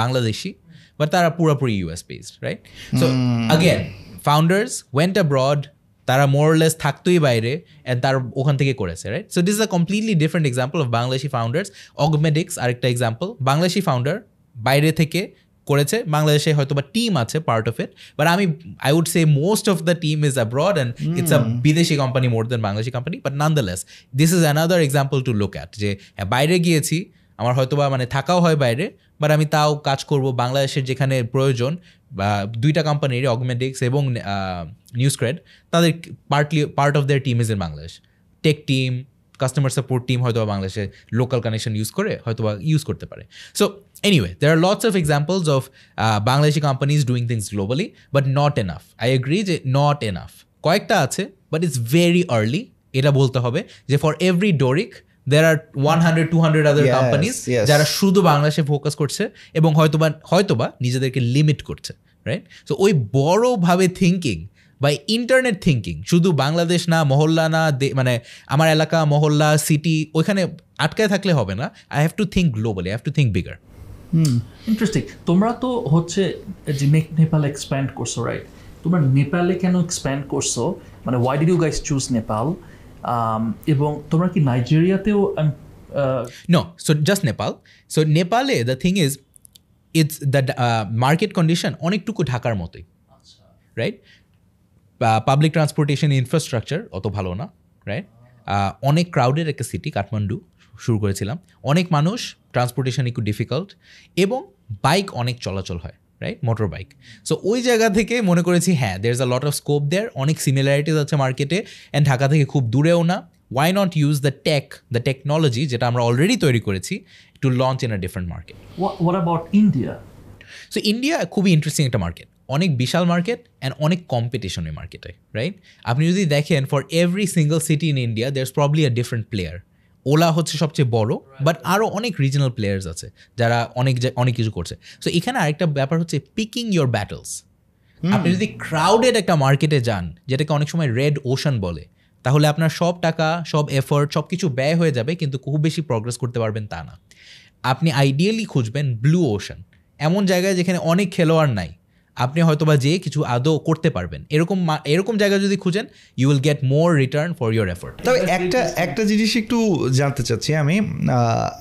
বাংলাদেশি বাট তারা পুরোপুরি US based right so again founders went abroad তারা মোরলেস থাকতোই বাইরে অ্যান্ড তার ওখান থেকে করেছে right so this a completely different example of Bangladeshi founders Augmedix আরেকটা এক্সাম্পল বাংলাদেশি ফাউন্ডার বাইরে থেকে করেছে বাংলাদেশে হয়তো বা টিম আছে পার্ট অফ ইট বাট আমি I would say most of the team is abroad and it's a বিদেশি company more than Bangladeshi company but less this is another example to look at যে হ্যাঁ, বাইরে গিয়েছি আমার হয়তো বা মানে থাকাও হয় বাইরে বাট আমি তাও কাজ করব বাংলাদেশের যেখানে প্রয়োজন বা দুইটা কোম্পানির অগমেন্টিক্স এবং নিউজ ক্রেড তাদের partly part of their team is in Bangladesh tech team customer support team হয়তো বাংলাদেশে লোকাল কানেকশন ইউজ করে হয়তো বা ইউজ করতে পারে। So anyway there are lots of examples of Bangladeshi companies doing things globally but not enough. I agree যে not enough. কয়েকটা আছে বাট ইটস ভেরি আর্লি এটা বলতে হবে যে for every Doric there are one hundred two hundred other companies. যারা শুধু বাংলাদেশে ফোকাস করছে এবং হয়তোবা হয়তোবা নিজেদেরকে লিমিট করছে রাইট সো ওই বড়ভাবে থিঙ্কিং বা ইন্টারনেট থিঙ্কিং শুধু বাংলাদেশ না মহল্লা না দে- মানে আমার এলাকা মহল্লা সিটি ওইখানে আটকায় থাকলে হবে না I have to think globally I have to think bigger interesting তোমরা তো হচ্ছে যে নেপাল এক্সপ্যান্ড করছ রাইট তোমরা নেপালে কেন এক্সপ্যান্ড করছ? মানে why did you guys choose Nepal? এবং তোমরা কি নাইজেরিয়াতেও uh, No, so just Nepal. So Nepale, the thing is, it's the uh, অনেকটুকু ঢাকার মতোই রাইট পাবলিক ট্রান্সপোর্টেশন ইনফ্রাস্ট্রাকচার অত ভালো না রাইট অনেক ক্রাউডের একটা সিটি কাঠমান্ডু শুরু করেছিলাম। অনেক মানুষ ট্রান্সপোর্টেশন একটু ডিফিকাল্ট এবং বাইক অনেক চলাচল হয় রাইট মোটর বাইক সো ওই জায়গা থেকে মনে করেছি হ্যাঁ there is a lot of scope there অনেক সিমিলারিটিস আছে মার্কেটে অ্যান্ড ঢাকা থেকে খুব দূরেও না। Why not use the tech the technology যেটা আমরা অলরেডি তৈরি করেছি to launch in a different market what about so India খুবই ইন্টারেস্টিং একটা মার্কেট অনেক বিশাল মার্কেট অ্যান্ড অনেক কম্পিটিশন মার্কেটে রাইট আপনি যদি দেখেন for every single city in India there is probably a different player Ola হচ্ছে সবচেয়ে বড় বাট আরও অনেক রিজনাল প্লেয়ার্স আছে যারা অনেক অনেক কিছু করছে। সো এখানে আরেকটা ব্যাপার হচ্ছে পিকিং ইয়োর ব্যাটলস আপনি যদি ক্রাউডেড একটা মার্কেটে যান যেটাকে অনেক সময় রেড ওশান বলে তাহলে আপনার সব টাকা সব এফোর্ট সব কিছু ব্যয় হয়ে যাবে কিন্তু খুব বেশি প্রগ্রেস করতে পারবেন তা না। আপনি আইডিয়ালি খুঁজবেন ব্লু ওশান এমন জায়গায় যেখানে অনেক খেলোয়াড় নাই আপনি হয়তো বা যেয়ে কিছু আদৌ করতে পারবেন। এরকম এরকম জায়গা যদি খুঁজেন you will get more return for your effort তবে একটা একটা জিনিস একটু জানতে চাচ্ছি আমি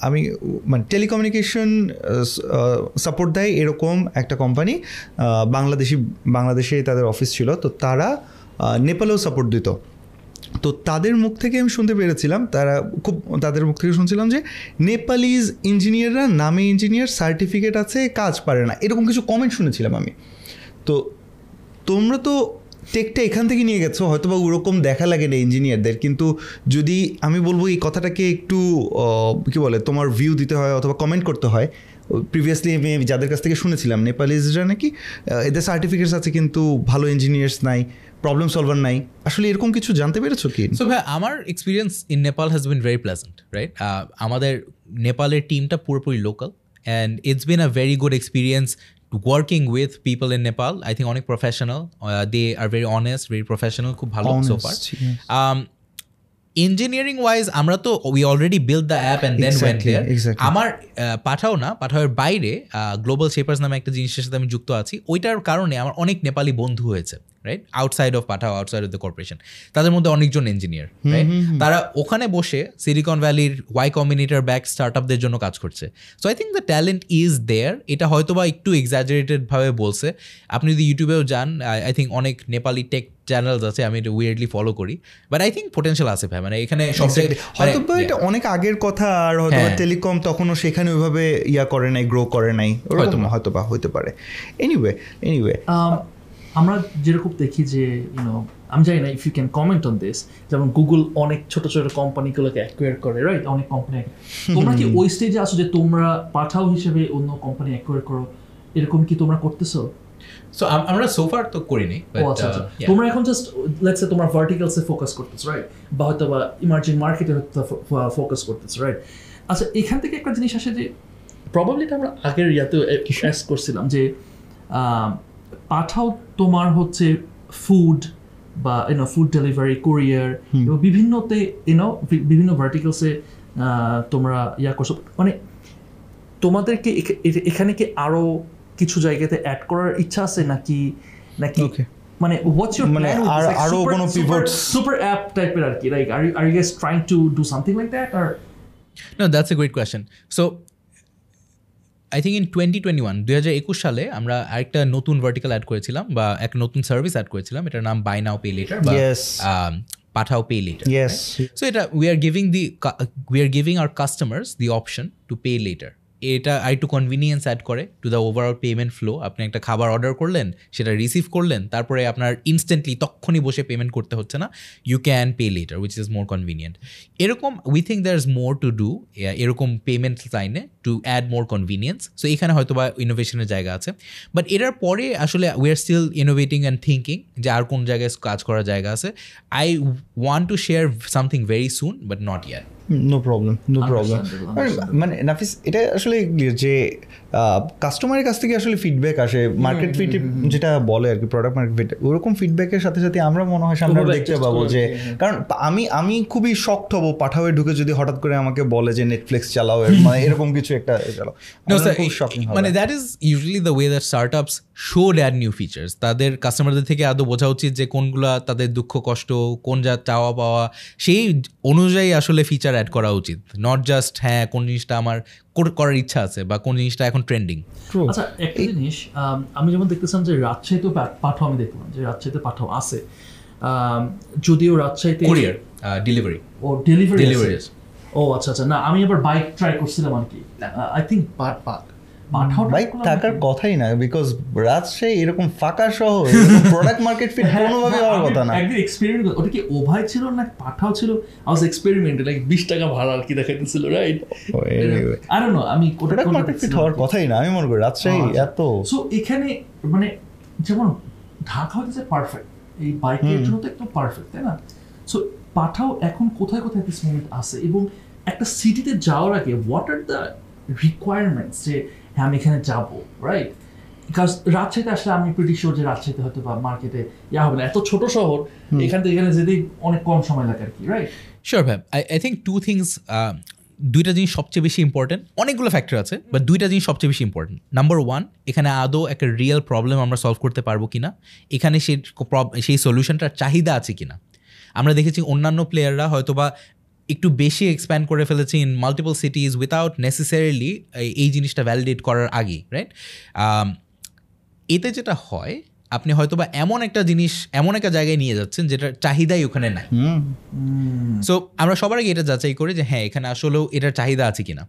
আমি মানে টেলিকমিউনিকেশন সাপোর্ট দেয় এরকম একটা কোম্পানি বাংলাদেশি, বাংলাদেশে তাদের অফিস ছিল, তো তারা নেপালেও সাপোর্ট দিত। তো তাদের মুখ থেকে আমি শুনতে পেরেছিলাম, তারা খুব, তাদের মুখ থেকে শুনছিলাম যে নেপালিজ ইঞ্জিনিয়াররা নামে ইঞ্জিনিয়ার সার্টিফিকেট আছে, কাজ পারে না। এরকম কিছু কমেন্ট শুনেছিলাম আমি। তো তোমরা তো টেকটা এখান থেকে নিয়ে গেছো হয়তো বা ওরকম দেখা লাগে না ইঞ্জিনিয়ারদের কিন্তু যদি আমি বলব এই কথাটাকে একটু কি বলে, তোমার ভিউ দিতে হয় অথবা কমেন্ট করতে হয়। প্রিভিয়াসলি আমি যাদের কাছ থেকে শুনেছিলাম, নেপালিজরা নাকি এদের সার্টিফিকেটস আছে কিন্তু ভালো ইঞ্জিনিয়ার্স নাই প্রবলেম সলভার নাই। আসলে এরকম কিছু জানতে পেরেছ কি? সো ভাই, আমার experience in Nepal has been very pleasant right আমাদের নেপালের টিমটা পুরোপুরি local and it's been a very good experience working with people in Nepal. I think অনেক professional. Uh, they are very honest, very professional. খুব ভালো so far. Honest, yes. Um, engineering wise আমরা তো we already build the app and then when exactly. আমার পাঠাও না পাঠাওয়ের বাইরে গ্লোবাল শেপার্স নামে একটা জিনিসের সাথে আমি যুক্ত আছি। ওইটার কারণে আমার অনেক নেপালি বন্ধু হয়েছে right outside of Pathao outside of the corporation তাদের মধ্যে অনেকজন ইঞ্জিনিয়ার রাইট তারা ওখানে বসে সিলিকন ভ্যালির ওয়াই কম্বিনেটার ব্যাক স্টার্ট আপদের জন্য কাজ করছে। So I think the talent is there এটা হয়তো বা একটু এক্সাজারেটেড ভাবে বলছে। আপনি যদি ইউটিউবেও যান আই থিঙ্ক অনেক নেপালি টেক চ্যানেলস আছে আমি এটা উইয়ার্ডলি ফলো করি। বাট আই থিঙ্ক পোটেনশিয়াল আছে ভাই মানে এখানে সব জায়গায়- হয়তো মানে- এটা অনেক আগের কথা আর হয়তো হ্যাঁ। টেলিকম তখনও সেখানে ওইভাবে ইয়া করে নাই গ্রো করে নাই। ওরকম হয়তো বা হতে পারে। এনিওয়ে এনিওয়ে Um, আমরা যেরকম দেখি যে ইউনো আমি জানি না if you can comment on this যেমন গুগল অনেক ছোট ছোট কোম্পানিগুলোকে অ্যাকোয়ার করে রাইট অনেক কোম্পানি তোমরা কি ওই স্টেজে আসো যে তোমরা পাঠাও হিসেবে অন্য কোম্পানি অ্যাকোয়ার করো? এরকম কি তোমরা করতেছো? সো আমরা সোফার তো করিনি আচ্ছা আচ্ছা। uh. তোমরা এখন জাস্ট লেটস সে তোমরা ভার্টিক্যালসে ফোকাস করতেছো রাইট বা হয়তো বা ইমার্জিং মার্কেটে ফোকাস করতেছো রাইট আচ্ছা এখান থেকে একটা জিনিস আসে যে প্রবাবলি আমরা আগের অ্যাস করছিলাম যে পাঠাও তোমার হচ্ছে ফুড বা ইউনো ফুড ডেলিভারি কোরিয়ার এবং বিভিন্নতে ইউনো বিভিন্ন ভার্টিক্যালসে তোমরা ইয়া করছ। মানে তোমাদেরকে এখানে কি আরও কিছু জায়গাতে অ্যাড করার ইচ্ছা আছে নাকি নাকি. মানে হোয়াটস ইউর মানে আর- আরও কোনো pivots? সুপার অ্যাপ টাইপের আর কি like are you are you guys trying to do something like that R No, that's a great question. So, I think in twenty twenty one দুই হাজার একুশ সালে আমরা আরেকটা নতুন ভার্টিক্যাল অ্যাড করেছিলাম বা এক নতুন সার্ভিস অ্যাড করেছিলাম এটার নাম বাই নাও পে লেটার বা পাঠাও পে লেটার সো এটা we are giving the we are giving our customers the option to pay later এটা আর একটু কনভিনিয়েন্স অ্যাড করে to the overall payment flow আপনি একটা খাবার অর্ডার করলেন, সেটা রিসিভ করলেন, তারপরে আপনার ইনস্ট্যান্টলি তখনই বসে পেমেন্ট করতে হচ্ছে না। You can pay later which is more convenient এরকম we think there is more to do এরকম পেমেন্ট লাইনে to add more convenience so এখানে হয়তো বা ইনোভেশনের জায়গা আছে। বাট এটার পরে আসলে we are still innovating and thinking যে আর কোন জায়গায় কাজ করার জায়গা আছে। I want to share something very soon but not year no problem no problem মানে নাফিস এটা আসলে যে কাস্টমারের কাছ থেকে আসলে ফিডব্যাক আসে। মার্কেট ফিট যেটা বলে আর কি প্রোডাক্ট মার্কেট ফিট ওরকম ফিডব্যাকের সাথে সাথে আমরা মনে হয় সামনে দেখতে পাবো যে। কারণ আমি আমি খুবই শক্ত হব পাঠাওয়ে ঢুকে যদি হঠাৎ করে আমাকে বলে যে নেটফ্লিক্স চালাও মানে *laughs* এরকম কিছু একটা চালাও। মানে that is usually the way that startups should add new features তাদের কাস্টমারদের থেকে আদৌ বোঝা উচিত যে কোনগুলা তাদের দুঃখ কষ্ট কোন যা চাওয়া পাওয়া সেই অনুযায়ী আসলে ফিচার অ্যাড করা উচিত। নট জাস্ট হ্যাঁ কোন জিনিসটা আমার করার ইচ্ছা আছে বা কোন জিনিসটা এখন ট্রেন্ডিং। আচ্ছা একটা জিনিস আম, আমি যেমন দেখতেছিলাম যে রাজশাহীতে পা- পাঠাও আমি দেখলাম যে রাজশাহীতে পাঠাও আছে। যদিও রাজশাহীতে কোরিয়ার ডেলিভারি ও ডেলিভারি ডেলিভারি ও আচ্ছা আচ্ছা। না আমি আবার বাইক ট্রাই করছিলাম আর কি। আই থিঙ্ক পাঠাও বাইক থাকার কথাই না বিকজ রাজশাহী এরকম ফাঁকা শহর প্রোডাক্ট মার্কেট ফিট হওয়ার কথা না। একদিন এক্সপেরিমেন্ট ওটা কি ওভাই ছিল না পাঠাও ছিল? আই ওয়াজ এক্সপেরিমেন্ট লাইক 20 টাকা ভাড়া আর কি দেখাইতেছিল right Oh, I don't know আমি প্রোডাক্ট মার্কেট ফিট হওয়ার কথাই না আমি মনে করি রাজশাহী আচ্ছা। এত। সো এখানে মানে যেমন ঢাকা হচ্ছে পারফেক্ট এই বাইকের জন্য তো একদম পারফেক্ট তাই না? সো পাঠাও এখন কোথায় কোথায় দিস মোমেন্ট আছে? এবং একটা সিটিতে যাওয়ার আগে হোয়াট আর দ্য রিকোয়ারমেন্টস যে হ্যাঁ আমি এখানে যাব রাইট বিকজ রাজশাহীতে আসলে আমি প্রিটি শিওর যে রাজশাহীতে হয়তো বা মার্কেটে ইয়া হবে না। এত ছোট শহর এখান থেকে এখানে যেতেই অনেক কম সময় লাগে আর কি রাইট শিওর ভাই। I I think two things দুইটা জিনিস সবচেয়ে বেশি ইম্পর্টেন্ট অনেকগুলো ফ্যাক্টর আছে বাট দুইটা জিনিস সবচেয়ে বেশি ইম্পর্টেন্ট নাম্বার ওয়ান এখানে আদৌ একটা রিয়েল প্রবলেম আমরা সলভ করতে পারব কিনা? এখানে সেই সেই সলিউশনটার চাহিদা আছে কিনা? আমরা দেখেছি অন্যান্য প্লেয়াররা হয়তোবা একটু বেশি এক্সপ্যান্ড করে ফেলেছে in multiple cities without necessarily এই জিনিসটা ভ্যালিডেট করার আগেই রাইট এতে যেটা হয় আপনি হয়তোবা এমন একটা জিনিস এমন একটা জায়গায় নিয়ে যাচ্ছেন যেটার চাহিদাই ওখানে নাই। হুম সো আমরা সবার আগে এটা যাচাই করি যে হ্যাঁ এখানে আসলেও এটার চাহিদা আছে কিনা।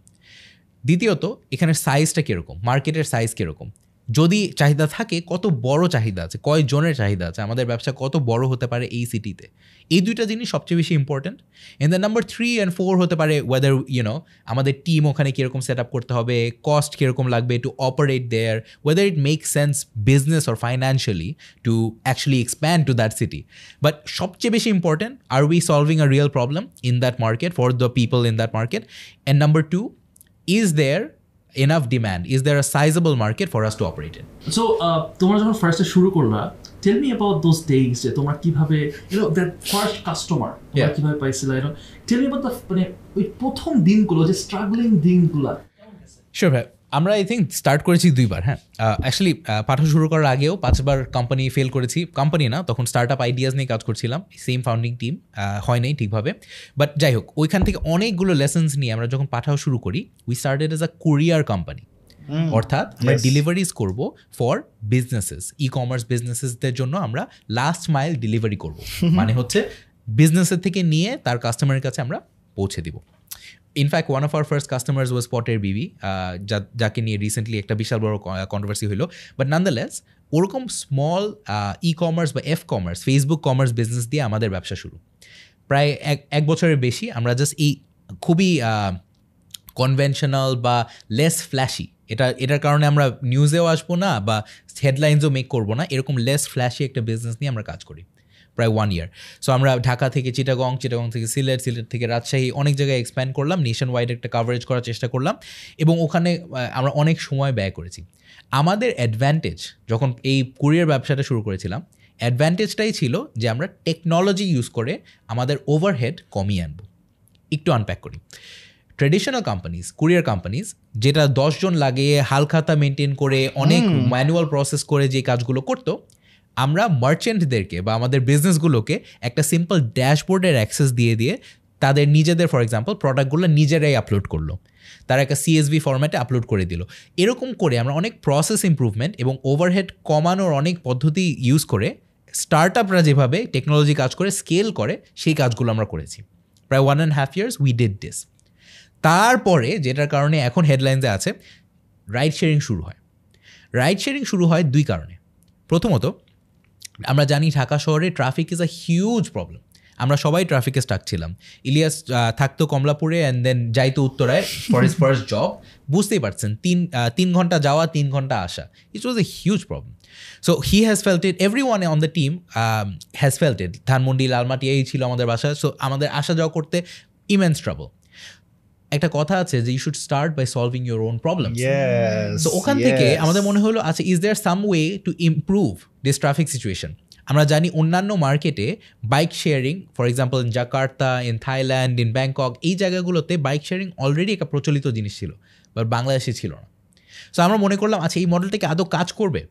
দ্বিতীয়ত এখানের সাইজটা কীরকম? মার্কেটের সাইজ কীরকম? যদি চাহিদা থাকে, কত বড় চাহিদা আছে কয় জনের চাহিদা আছে, আমাদের ব্যবসা কত বড় হতে পারে এই সিটিতে এই দুইটা জিনিস সবচেয়ে বেশি important and the number three and four হতে পারে ওয়েদার ইউনো আমাদের টিম ওখানে কীরকম সেট আপ করতে হবে কস্ট কীরকম লাগবে to operate there whether it make sense business or financially to actually expand to that city but সবচেয়ে বেশি important are we solving a real problem in that market for the people in that market and number two is there enough demand? Is there a sizable market for us to operate in? So তোমরা যখন ফার্স্টে শুরু করলা tell me about those days যে তোমরা কীভাবে you know that first customer তোমরা Yeah. পাইছিলা ইউ টেল মি অ্যাবাউট মানে ওই প্রথম দিনগুলো যে স্ট্রাগলিং দিনগুলো। শিওর ভাই। আমরা আই থিঙ্ক স্টার্ট করেছি দুইবার হ্যাঁ। অ্যাকচুয়ালি পাঠা শুরু করার আগেও পাঁচবার কোম্পানি ফেল করেছি। কোম্পানি না তখন স্টার্ট আপ আইডিয়াস নিয়ে কাজ করছিলাম। সেম ফাউন্ডিং টিম হয় নাই ঠিকভাবে। বাট যাই হোক ওইখান থেকে অনেকগুলো লেসেন্স নিয়ে আমরা যখন পাঠাও শুরু করি উই স্টার্টেড এজ আ কোরিয়ার কোম্পানি অর্থাৎ আমরা ডেলিভারিজ করব ফর বিজনেসেস ই কমার্স বিজনেসেসদের জন্য আমরা লাস্ট মাইল ডেলিভারি করব। *laughs* মানে হচ্ছে বিজনেসের থেকে নিয়ে তার কাস্টমারের কাছে আমরা পৌঁছে দিব। In fact one of our first customers was স্পটের বিবি যাকে নিয়ে রিসেন্টলি একটা বিশাল বড় কন্ট্রোভার্সি হলো বাট নান্দালেস ওরকম স্মল ই কমার্স বা F commerce Facebook commerce business দিয়ে আমাদের ব্যবসা শুরু। প্রায় এক এক বছরের বেশি আমরা জাস্ট এই খুবই কনভেনশনাল বা লেস ফ্ল্যাশি এটা, এটার কারণে আমরা নিউজেও আসব না বা হেডলাইন্সও মেক করব না, এরকম লেস ফ্ল্যাশি একটা বিজনেস নিয়ে আমরা কাজ করি। প্রায় ওয়ান ইয়ার সো আমরা ঢাকা থেকে চিটাগং চিটাগং থেকে সিলেট সিলেট থেকে রাজশাহী অনেক জায়গায় এক্সপ্যান্ড করলাম নেশন ওয়াইড একটা কাভারেজ করার চেষ্টা করলাম এবং ওখানে আমরা অনেক সময় ব্যয় করেছি। আমাদের অ্যাডভান্টেজ যখন এই কুরিয়ার ব্যবসাটা শুরু করেছিলাম অ্যাডভান্টেজটাই ছিল যে আমরা টেকনোলজি ইউজ করে আমাদের ওভারহেড কমিয়ে আনব। একটু আনপ্যাক করি। ট্রেডিশনাল কোম্পানিজ কুরিয়ার কোম্পানিজ যেটা দশজন লাগিয়ে হালখাতা মেনটেন করে অনেক ম্যানুয়াল প্রসেস করে যে কাজগুলো করতো আমরা মার্চেন্টদেরকে বা আমাদের বিজনেসগুলোকে একটা সিম্পল ড্যাশবোর্ডের অ্যাক্সেস দিয়ে দিয়ে তাদের নিজেদের ফর এক্সাম্পল প্রোডাক্টগুলো নিজেরাই আপলোড করল। তারা একটা সিএসভি ফরম্যাটে আপলোড করে দিল। এরকম করে আমরা অনেক প্রসেস ইমপ্রুভমেন্ট এবং ওভারহেড কমানোর অনেক পদ্ধতি ইউজ করে স্টার্ট আপরা যেভাবে টেকনোলজি কাজ করে স্কেল করে, সেই কাজগুলো আমরা করেছি। প্রায় one and half years we did this তারপরে যেটার কারণে এখন হেডলাইন্সে আছে রাইড শেয়ারিং শুরু হয়। রাইড শেয়ারিং শুরু হয় দুই কারণে। প্রথমত আমরা জানি ঢাকা শহরে traffic is a huge problem আমরা সবাই ট্রাফিকে স্টাক ছিলাম। ইলিয়াস থাকতো কমলাপুরে অ্যান্ড দেন যাইতো উত্তরায় ফর ইস ফার্স্ট জব বুঝতেই পারছেন, তিন তিন ঘণ্টা যাওয়া, তিন ঘণ্টা আসা। It was a huge problem so he has felt it every one on the team has felt it Dhanmondi, Lalmatia, এই ছিল আমাদের বাসা। সো আমাদের আসা যাওয়া করতে ইমেন্স ট্রাবল একটা কথা আছে যে you should start by solving your own problem Yes, so ওখান থেকে আমাদের মনে হলো আচ্ছা is there some way to improve this traffic situation আমরা জানি অন্যান্য মার্কেটে bike sharing for example in Jakarta in Thailand in Bangkok এই জায়গাগুলোতে বাইক শেয়ারিং অলরেডি একটা প্রচলিত জিনিস ছিল বাট বাংলাদেশে ছিল না। সো আমরা মনে করলাম আচ্ছা এই মডেলটাকে আদৌ কাজ করবে?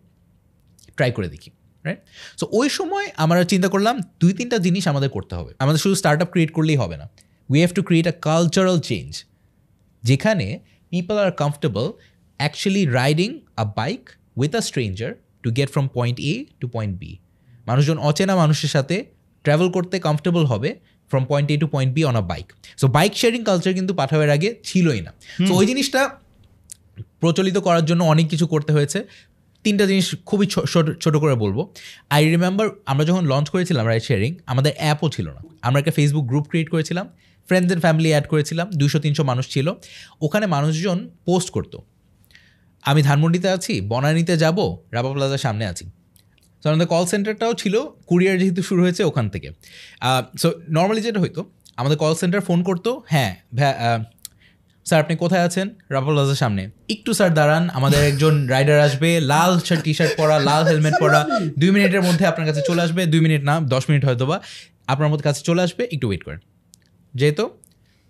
ট্রাই করে দেখি রাইট সো ওই সময় আমরা চিন্তা করলাম দুই তিনটা জিনিস আমাদের করতে হবে। আমাদের শুধু স্টার্ট আপ ক্রিয়েট করলেই হবে না। We have to create a cultural change যেখানে people are comfortable actually riding a bike with a stranger to get from point A to point B মানুষজন অচেনা মানুষের সাথে ট্রাভেল করতে কমফর্টেবল হবে from point A to point B on a bike so bike sharing culture কিন্তু পাঠাওয়ার আগে ছিলই না। সো ওই জিনিসটা প্রচলিত করার জন্য অনেক কিছু করতে হয়েছে। তিনটা জিনিস খুবই ছোট করে বলব। আই রিমেম্বার আমরা যখন লঞ্চ করেছিলাম রাইড শেয়ারিং আমাদের অ্যাপও ছিল না। আমরা একটা ফেসবুক গ্রুপ ক্রিয়েট করেছিলাম। ফ্রেন্ডস অ্যান্ড ফ্যামিলি অ্যাড করেছিলাম দুশো তিনশো মানুষ ছিল। ওখানে মানুষজন পোস্ট করতো। আমি ধানমন্ডিতে আছি বনানীতে যাব রাবা প্লাজার সামনে আছি। সো আমাদের কল সেন্টারটাও ছিল কুরিয়ার যেহেতু শুরু হয়েছে ওখান থেকে। সো নর্মালি যেটা হইতো আমাদের কল সেন্টার ফোন করতো হ্যাঁ ভ্যা- স্যার আপনি কোথায় আছেন? রাফল প্লাজার সামনে। একটু স্যার দাঁড়ান আমাদের একজন রাইডার আসবে লাল শার্ট টি শার্ট পরা লাল হেলমেট পরা দুই মিনিটের মধ্যে আপনার কাছে চলে আসবে দুই মিনিট না দশ মিনিট হয়তো বা আপনার মধ্যে কাছে চলে আসবে একটু ওয়েট করেন। যেহেতু,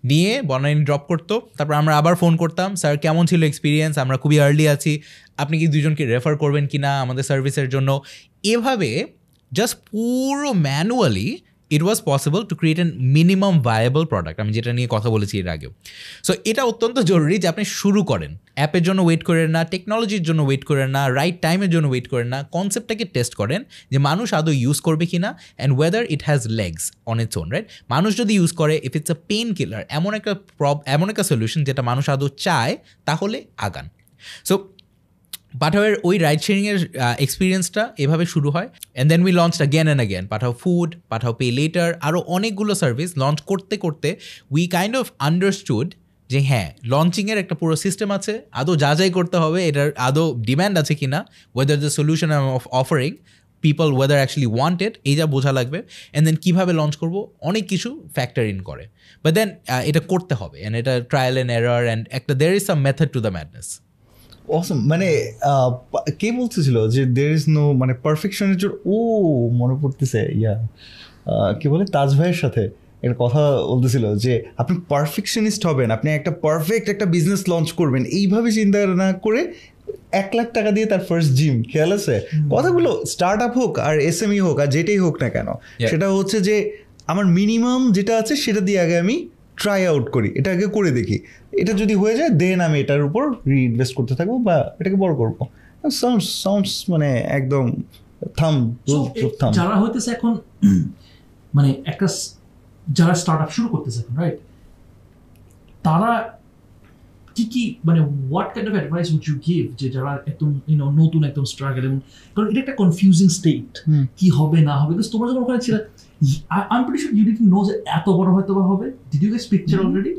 নিয়ে বনানি ড্রপ করতো। তারপর আমরা আবার ফোন করতাম স্যার কেমন ছিল এক্সপিরিয়েন্স আমরা খুবই আর্লি আছি। আপনি কি দুজনকে রেফার করবেন কি না আমাদের সার্ভিসের জন্য? এভাবে জাস্ট পুরো manually it was possible to create an minimum viable product আমি যেটা নিয়ে কথা বলেছি এর আগেও। সো এটা অত্যন্ত জরুরি যে আপনি শুরু করেন। অ্যাপের জন্য ওয়েট করেন না টেকনোলজির জন্য ওয়েট করেন না রাইট টাইমের জন্য ওয়েট করেন না কনসেপ্টটাকে টেস্ট করেন যে মানুষ আদৌ ইউজ করবে কি না and whether it has legs on its own right মানুষ যদি ইউজ করে if it's a pain killer এমন একটা প্রব এমন একটা সলিউশন যেটা মানুষ আদৌ চায়, তাহলে আগান। সো পাঠাওয়ের ওই রাইড শেয়ারিংয়ের এক্সপিরিয়েন্সটা এভাবে শুরু হয়। And then we launch again and again Pathao food Pathao pay later আরও অনেকগুলো সার্ভিস লঞ্চ করতে করতে উই কাইন্ড অফ আন্ডারস্টুড যে হ্যাঁ লঞ্চিংয়ের একটা পুরো সিস্টেম আছে, আদৌ যা যাই করতে হবে, এটার আদৌ ডিম্যান্ড আছে কি না whether the solution of offering people whether actually wanted এই যা বোঝা লাগবে। অ্যান্ড দেন কীভাবে লঞ্চ করব, অনেক কিছু ফ্যাক্টর ইন করে। বাট দেন এটা করতে হবে অ্যান্ড এটা ট্রায়াল অ্যান্ড এরার অ্যান্ড একটা there is some method to the madness Awesome. মানে কে বলতেছিল যে দের ইজ নো মানে পারফেকশনের জন্য ও মনে পড়তেছে ইয়া কি বলে তাজ ভাইয়ের সাথে একটা কথা বলতেছিল যে আপনি পারফেকশনিস্ট হবেন আপনি একটা পারফেক্ট একটা বিজনেস লঞ্চ করবেন। এইভাবে চিন্তা না করে এক লাখ টাকা দিয়ে তার ফার্স্ট জিম খেয়াল আছে? কথাগুলো স্টার্ট আপ হোক আর এসএমই হোক আর যেটাই হোক না কেন সেটা হচ্ছে যে আমার মিনিমাম যেটা আছে সেটা দিয়ে আগে আমি ট্রাই আউট করি এটা আগে করে দেখি। এটা যদি হয়ে যায় দেন আমি এটার উপর রিইনভেস্ট করতে থাকব বা এটাকে বড় করব। সাউন্ডস সাউন্ডস মানে একদম থাম থাম যারা হইতেছে এখন মানে একটা যারা স্টার্ট আপ শুরু করতেছে এখন রাইট তারা কি কি মানে what kind of advice would you give যে যারা একদম ইউনো নতুন একদম স্ট্রাগল এবং কারণ এটা একটা কনফিউজিং স্টেট। কি হবে না হবে বিকজ তোমরা যখন ওখানে ছিলে I am pretty sure you didn't know যে এত বড় হয়তো বা হবে। Did you guess picture already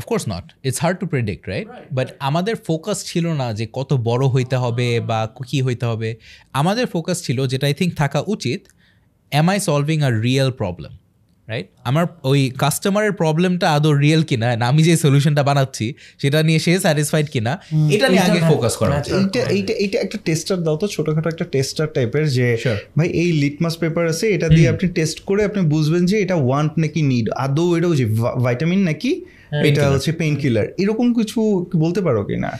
of course not it's hard to predict right but আমাদের ফোকাস ছিল না যে কত বড় হইতে হবে বা কি হইতে হবে। আমাদের ফোকাস ছিল যেটা আই থিঙ্ক থাকা উচিত am I solving a real problem right আমার ওই কাস্টমারের প্রবলেমটা আদৌ রিয়েল কিনা? আমি যে সলিউশনটা বানাচ্ছি সেটা নিয়ে সে স্যাটিসফাইড কিনা? এটা নিয়ে আগে ফোকাস করা এটা এইটা এইটা এইটা একটা টেস্টার দাও তো ছোটখাটো একটা টেস্টার টাইপের যে. ভাই এই লিটমাস পেপার আছে এটা দিয়ে আপনি টেস্ট করে আপনি বুঝবেন যে এটা ওয়ান্ট নাকি নিড আদৌ এটাও যে ভাইটামিন নাকি এটা হচ্ছে পেইন কিলার এরকম কিছু বলতে পারো কি না?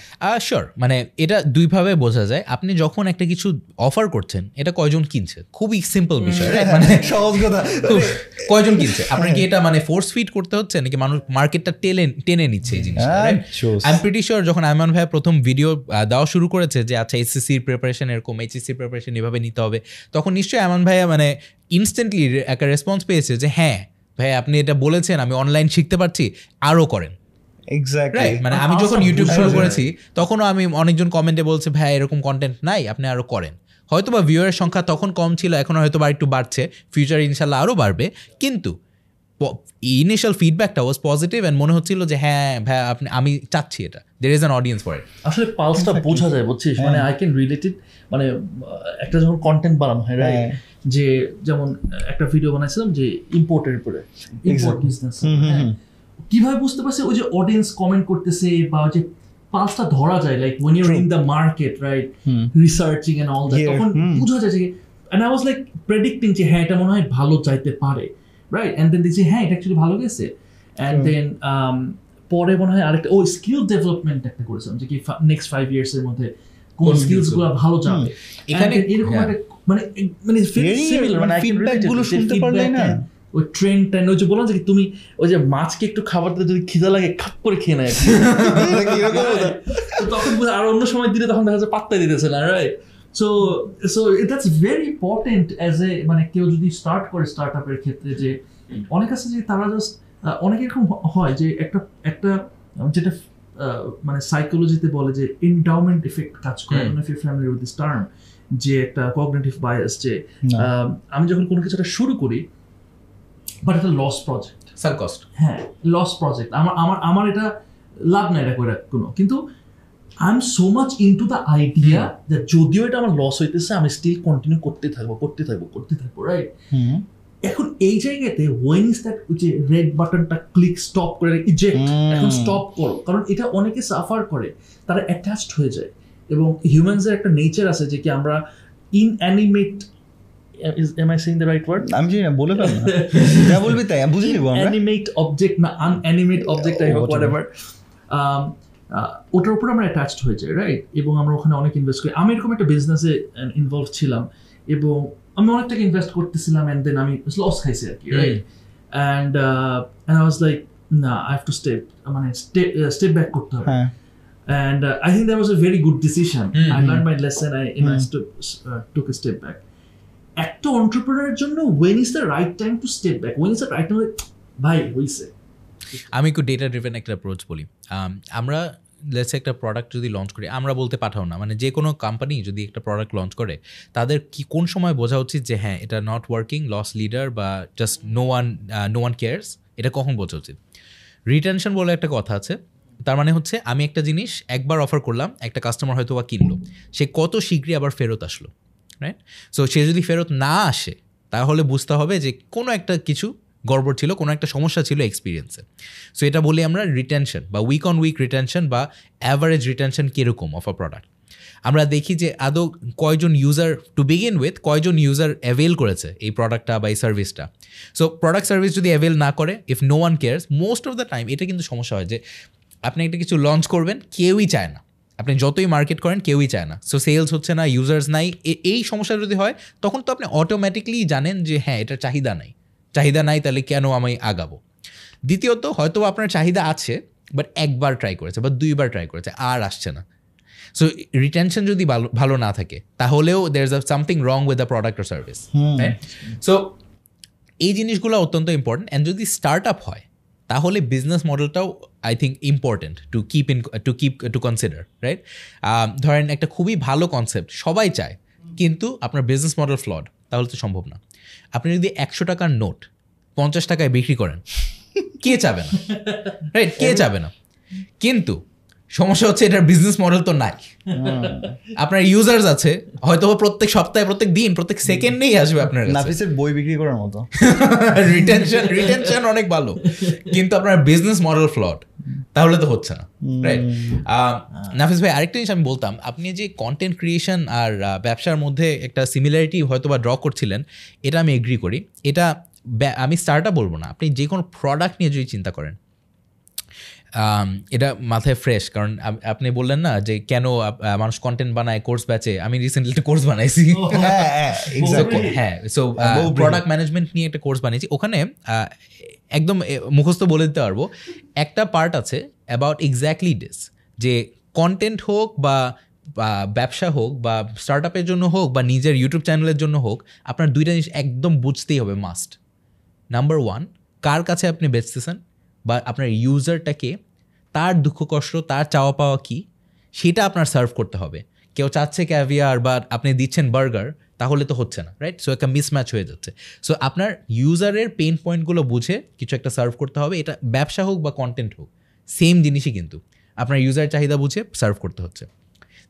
শিওর মানে এটা দুইভাবে বোঝা যায়। আপনি যখন একটা কিছু অফার করছেন এটা কয়জন কিনছে? খুবই সিম্পল বিষয় *laughs* মানে সহজ কথা। কয়জন কিনছে? আপনার কি এটা মানে ফোর্স ফিট করতে হচ্ছে নাকি মানুষ মার্কেটটা টেনে টেনে নিচ্ছে এই জিনিসটা হ্যাঁ। আই এম প্রিটি শিওর যখন আইমান ভাই প্রথম ভিডিও দেওয়া শুরু করেছে যে আচ্ছা এসএসসির প্রিপারেশন এরকম এইচএসসি প্রিপারেশন এভাবে নিতে হবে তখন নিশ্চয়ই আইমান ভাইয়া মানে ইনস্ট্যান্টলি একটা রেসপন্স পেয়েছে যে হ্যাঁ ভাই আপনি এটা বলেছেন আমি অনলাইন শিখতে পারছি আরও করেন। মানে আমি যখন ইউটিউব শুরু করেছি তখনও আমি অনেকজন কমেন্টে বলছে ভাই এরকম কন্টেন্ট নাই আপনি আরও করেন। হয়তো বা ভিউয়ারের সংখ্যা তখন কম ছিল এখন হয়তো বা একটু বাড়ছে ফিউচার ইনশাল্লাহ আরও বাড়বে কিন্তু ইনিশিয়াল ফিডব্যাকটা ওয়াজ পজিটিভ অ্যান্ড মনে হচ্ছিল যে হ্যাঁ ভাই আপনি আমি চাচ্ছি এটা। There is an audience for it আসলে পালসটা বোঝা যায় বুঝছিস? মানে আই ক্যান রিলেটেড মানে একটা যখন কন্টেন্ট বানানো হয় রাইট হ্যাঁ। যে যেমন একটা ভিডিও বানাইছিলাম যে ইম্পোর্টের উপরে। ইম্পোর্ট বিজনেস হুম। কীভাবে বুঝতে পারছে? ওই যে অডিয়েন্স কমেন্ট করতেছে বা যে পালসটা ধরা যায় like when your in the market right researching and all that তখন। বোঝা যায় যে and I was like predicting যে হ্যাঁ এটা মনে হয় ভালো চাইতে পারে রাইট এন্ড দেন দেখছি হ্যাঁ এটা অ্যাকচুয়ালি ভালো গেছে। And Sure. দেন পরে মনে হয় আরেকটা ও স্কিল ডেভেলপমেন্ট একটা করেছিলাম যে কি নেক্সট ফাইভ ইয়ার্স এর মধ্যে কোন কোন স্কিলসগুলো ভালো যাবে। এখানে- এরকম হ্যাঁ। একটা মানে মানে মানে গুলো শুনতে না? ওই ট্রেন্ড ট্রেন্ড ওই যে বললাম যে তুমি ওই যে মাছকে একটু খাবার দিতে যদি খিদা লাগে খাপ করে খেয়ে নেয় *laughs* তখন আর অন্য সময় দিলে তখন দেখা যাচ্ছে পাত্তা দিতেছে না right so so that's very important as a মানে কেউ যদি স্টার্ট করে স্টার্ট আপের ক্ষেত্রে যে অনেক আছে যে তারা জাস্ট অনেক এরকম হয় যে একটা একটা যেটা মানে সাইকোলজিতে বলে যে এন্ডাউমেন্ট এফেক্ট কাজ করে। ফ্যামিলি উইথ দিস টার্ম যে একটা কগনিটিভ বায়াস যে আমি যখন কোনো কিছু একটা শুরু করি বাট এটা লস প্রজেক্ট সার কস্ট হ্যাঁ লস প্রজেক্ট আমার আমার আমার এটা লাভ নাই এটা করে কোনো। কিন্তু I am so much into the idea যে যদিও এটা আমার লস হইতেছে আমি স্টিল কন্টিনিউ করতে থাকব করতে থাকব করতে থাকব রাইট হুম। এখন এই জায়গাতে ওয়েন ইজ দ্যাট যে রেড বাটনটা ক্লিক স্টপ করে ইজেক্ট। এখন স্টপ করো। কারণ এটা অনেকে সাফার করে তারা অ্যাটাচড হয়ে যায়। এবং হিউম্যানসের একটা নেচার আছে যে কি আমরা inanimate am I saying the right word আমি জানি না বলে ফেল যা বলবি তাই বুঝে নিবো আমরা। অ্যানিমেট অবজেক্ট না আনঅ্যানিমেট অবজেক্ট আই হোক হোয়াটএভার ওটার উপর আমরা অ্যাটাচড হয়ে যাই রাইট এবং আমরা ওখানে অনেক ইনভেস্ট করি। আমি এরকম একটা বিজনেসে ইনভলভ ছিলাম এবং আমি অনেক টাকা ইনভেস্ট করতেছিলাম অ্যান্ড দেন আমি লস খাইছি আর কি right and and I was like না আই হ্যাভ টু স্টেপ মানে স্টেপ ব্যাক করতে হবে। হ্যাঁ। And uh, I think that was a very good decision. Mm-hmm. I Mhm. learned my lesson. I, and I Mm. st- uh, took a step back. একটা entrepreneur জন্য when is the right time to step back? When is the right time? Like, ভাই হইছে আমি একটু ডেটা ড্রিভেন একটা অ্যাপ্রোচ বলি আম, আমরা লেটস একটা প্রোডাক্ট যদি লঞ্চ করি আমরা বলতে পাঠাও না মানে যে কোনো কোম্পানি যদি একটা প্রোডাক্ট লঞ্চ করে তাদের কি কোন সময় বোঝা উচিত যে হ্যাঁ এটা নট ওয়ার্কিং লস লিডার বা just no one no one cares এটা কখন বোঝা উচিত রিটেনশন বলে একটা কথা আছে তার মানে হচ্ছে আমি একটা জিনিস একবার অফার করলাম, একটা কাস্টমার হয়তো বা কিনলো। সে কত শীঘ্রই আবার ফেরত আসলো রাইট সো সে যদি ফেরত না আসে, তাহলে বুঝতে হবে যে কোনো একটা কিছু গড়বড় ছিল, কোনো একটা সমস্যা ছিল এক্সপিরিয়েন্সে সো এটা বলি আমরা রিটেনশন বা উইক অন উইক রিটেনশন বা অ্যাভারেজ রিটেনশন কীরকম অফ আ প্রোডাক্ট আমরা দেখি যে আদৌ কয়জন ইউজার টু বিগিন উইথ কয়জন ইউজার অ্যাভেল করেছে এই প্রোডাক্টটা বা এই সার্ভিসটা সো প্রোডাক্ট সার্ভিস যদি অ্যাভেল না করে if no one cares most of the time এটা কিন্তু সমস্যা হয় যে আপনি একটা কিছু লঞ্চ করবেন কেউই চায় না। আপনি যতই মার্কেট করেন কেউই চায় না। সো সেলস হচ্ছে না ইউজার্স নাই। এই সমস্যা যদি হয় তখন তো আপনি অটোমেটিকলি জানেন যে হ্যাঁ এটা চাহিদা নাই। চাহিদা নাই তাহলে কেন আমি আগাবো? দ্বিতীয়ত হয়তো আপনার চাহিদা আছে বাট একবার ট্রাই করেছে বা দুইবার ট্রাই করেছে আর আসছে না। সো রিটেনশন যদি ভালো ভালো না থাকে তাহলেও there is something wrong with the product or service so এই জিনিসগুলো অত্যন্ত ইম্পর্টেন্ট অ্যান্ড যদি স্টার্ট আপ হয় তাহলে business মডেলটাও I think important to keep in to keep to consider right ধরেন একটা খুবই ভালো কনসেপ্ট সবাই চায় কিন্তু আপনার বিজনেস মডেল ফ্লড তাহলে তো সম্ভব না। আপনি যদি একশো টাকার নোট পঞ্চাশ টাকায় বিক্রি করেন কে চাবে না? *laughs* রাইট কে চাবে না? কিন্তু সমস্যা হচ্ছে এটার বিজনেস মডেল তো নাই। আপনার ইউজার্স আছে হয়তো প্রত্যেক সপ্তাহে প্রত্যেক দিন প্রত্যেক সেকেন্ডেই আসবে আপনার নাফিসের বই বিক্রি করার মতো। *laughs* রিটেনশন রিটেনশন অনেক ভালো। কিন্তু আপনার বিজনেস মডেল ফ্লড তাহলে তো হচ্ছে না রাইট নাফিস ভাই আরেকটা জিনিস আমি বলতাম আপনি যে কন্টেন্ট ক্রিয়েশন আর ব্যবসার মধ্যে একটা সিমিলারিটি হয়তো বা ড্র করছিলেন এটা আমি এগ্রি করি। এটা আমি স্টার্ট বলব না আপনি যে কোনো প্রোডাক্ট নিয়ে যদি চিন্তা করেন এটা মাথায় ফ্রেশ কারণ আপনি বললেন না যে কেন মানুষ কন্টেন্ট বানায় কোর্স ব্যাচে আমি রিসেন্টলি একটা কোর্স বানাইছি। হ্যাঁ সো প্রোডাক্ট ম্যানেজমেন্ট নিয়ে একটা কোর্স বানিয়েছি। ওখানে একদম মুখস্থ বলে দিতে পারব। একটা পার্ট আছে অ্যাবাউট এক্স্যাক্টলি ডিস যে কন্টেন্ট হোক বা ব্যবসা হোক বা স্টার্ট আপের জন্য হোক বা নিজের ইউটিউব চ্যানেলের জন্য হোক আপনার দুইটা জিনিস একদম বুঝতেই হবে মাস্ট নাম্বার ওয়ান কার কাছে আপনি বেচতেছেন? বা আপনার ইউজারটাকে তার দুঃখ, কষ্ট, তার চাওয়া পাওয়া কি, সেটা আপনার সার্ভ করতে হবে। কেউ চাচ্ছে ক্যাভিয়ার বা আপনি দিচ্ছেন বার্গার তাহলে তো হচ্ছে না রাইট সো একটা মিসম্যাচ হয়ে যাচ্ছে। সো আপনার ইউজারের পেন পয়েন্টগুলো বুঝে কিছু একটা সার্ভ করতে হবে। এটা ব্যবসা হোক বা কন্টেন্ট হোক সেম জিনিসই কিন্তু। আপনার ইউজার চাহিদা বুঝে সার্ভ করতে হচ্ছে।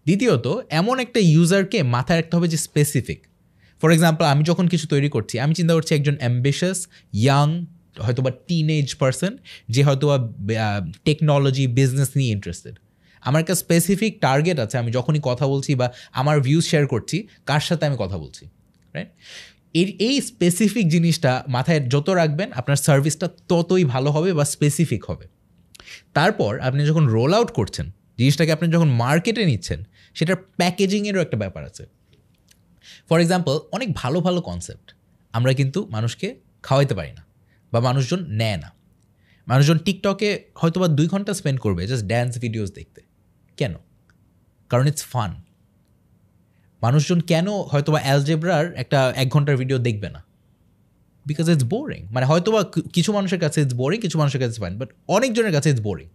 দ্বিতীয়ত, এমন একটা ইউজারকে মাথায় রাখতে হবে যে স্পেসিফিক ফর এক্সাম্পল আমি যখন কিছু তৈরি করছি, আমি চিন্তা করছি একজন অ্যাম্বিশাস ইয়াং হয়তো বা টিন এজ পার্সন যে হয়তো বা টেকনোলজি বিজনেস নিয়ে ইন্টারেস্টেড আমার একটা স্পেসিফিক টার্গেট আছে, আমি যখনই কথা বলছি বা আমার ভিউজ শেয়ার করছি, কার সাথে আমি কথা বলছি রাইট এর, এই স্পেসিফিক জিনিসটা মাথায় যত রাখবেন, আপনার সার্ভিসটা ততই ভালো হবে বা স্পেসিফিক হবে। তারপর আপনি যখন রোল আউট করছেন, জিনিসটাকে আপনি যখন মার্কেটে নিচ্ছেন, সেটার প্যাকেজিংয়েরও একটা ব্যাপার আছে। ফর এক্সাম্পল অনেক ভালো ভালো কনসেপ্ট আমরা কিন্তু মানুষকে খাওয়াইতে পারি না। বা মানুষজন নেয় না। মানুষজন টিকটকে হয়তো বা দুই ঘণ্টা স্পেন্ড করবে জাস্ট ড্যান্স ভিডিওস দেখতে। কেন? কারণ ইটস ফান মানুষজন কেন হয়তো বা অ্যালজেব্রার একটা এক ঘণ্টার ভিডিও দেখবে না? বিকজ ইটস বোরিং মানে হয়তো বা কিছু মানুষের কাছে ইটস বোরিং কিছু মানুষের কাছে ফাইন বাট অনেকজনের কাছে ইটস বোরিং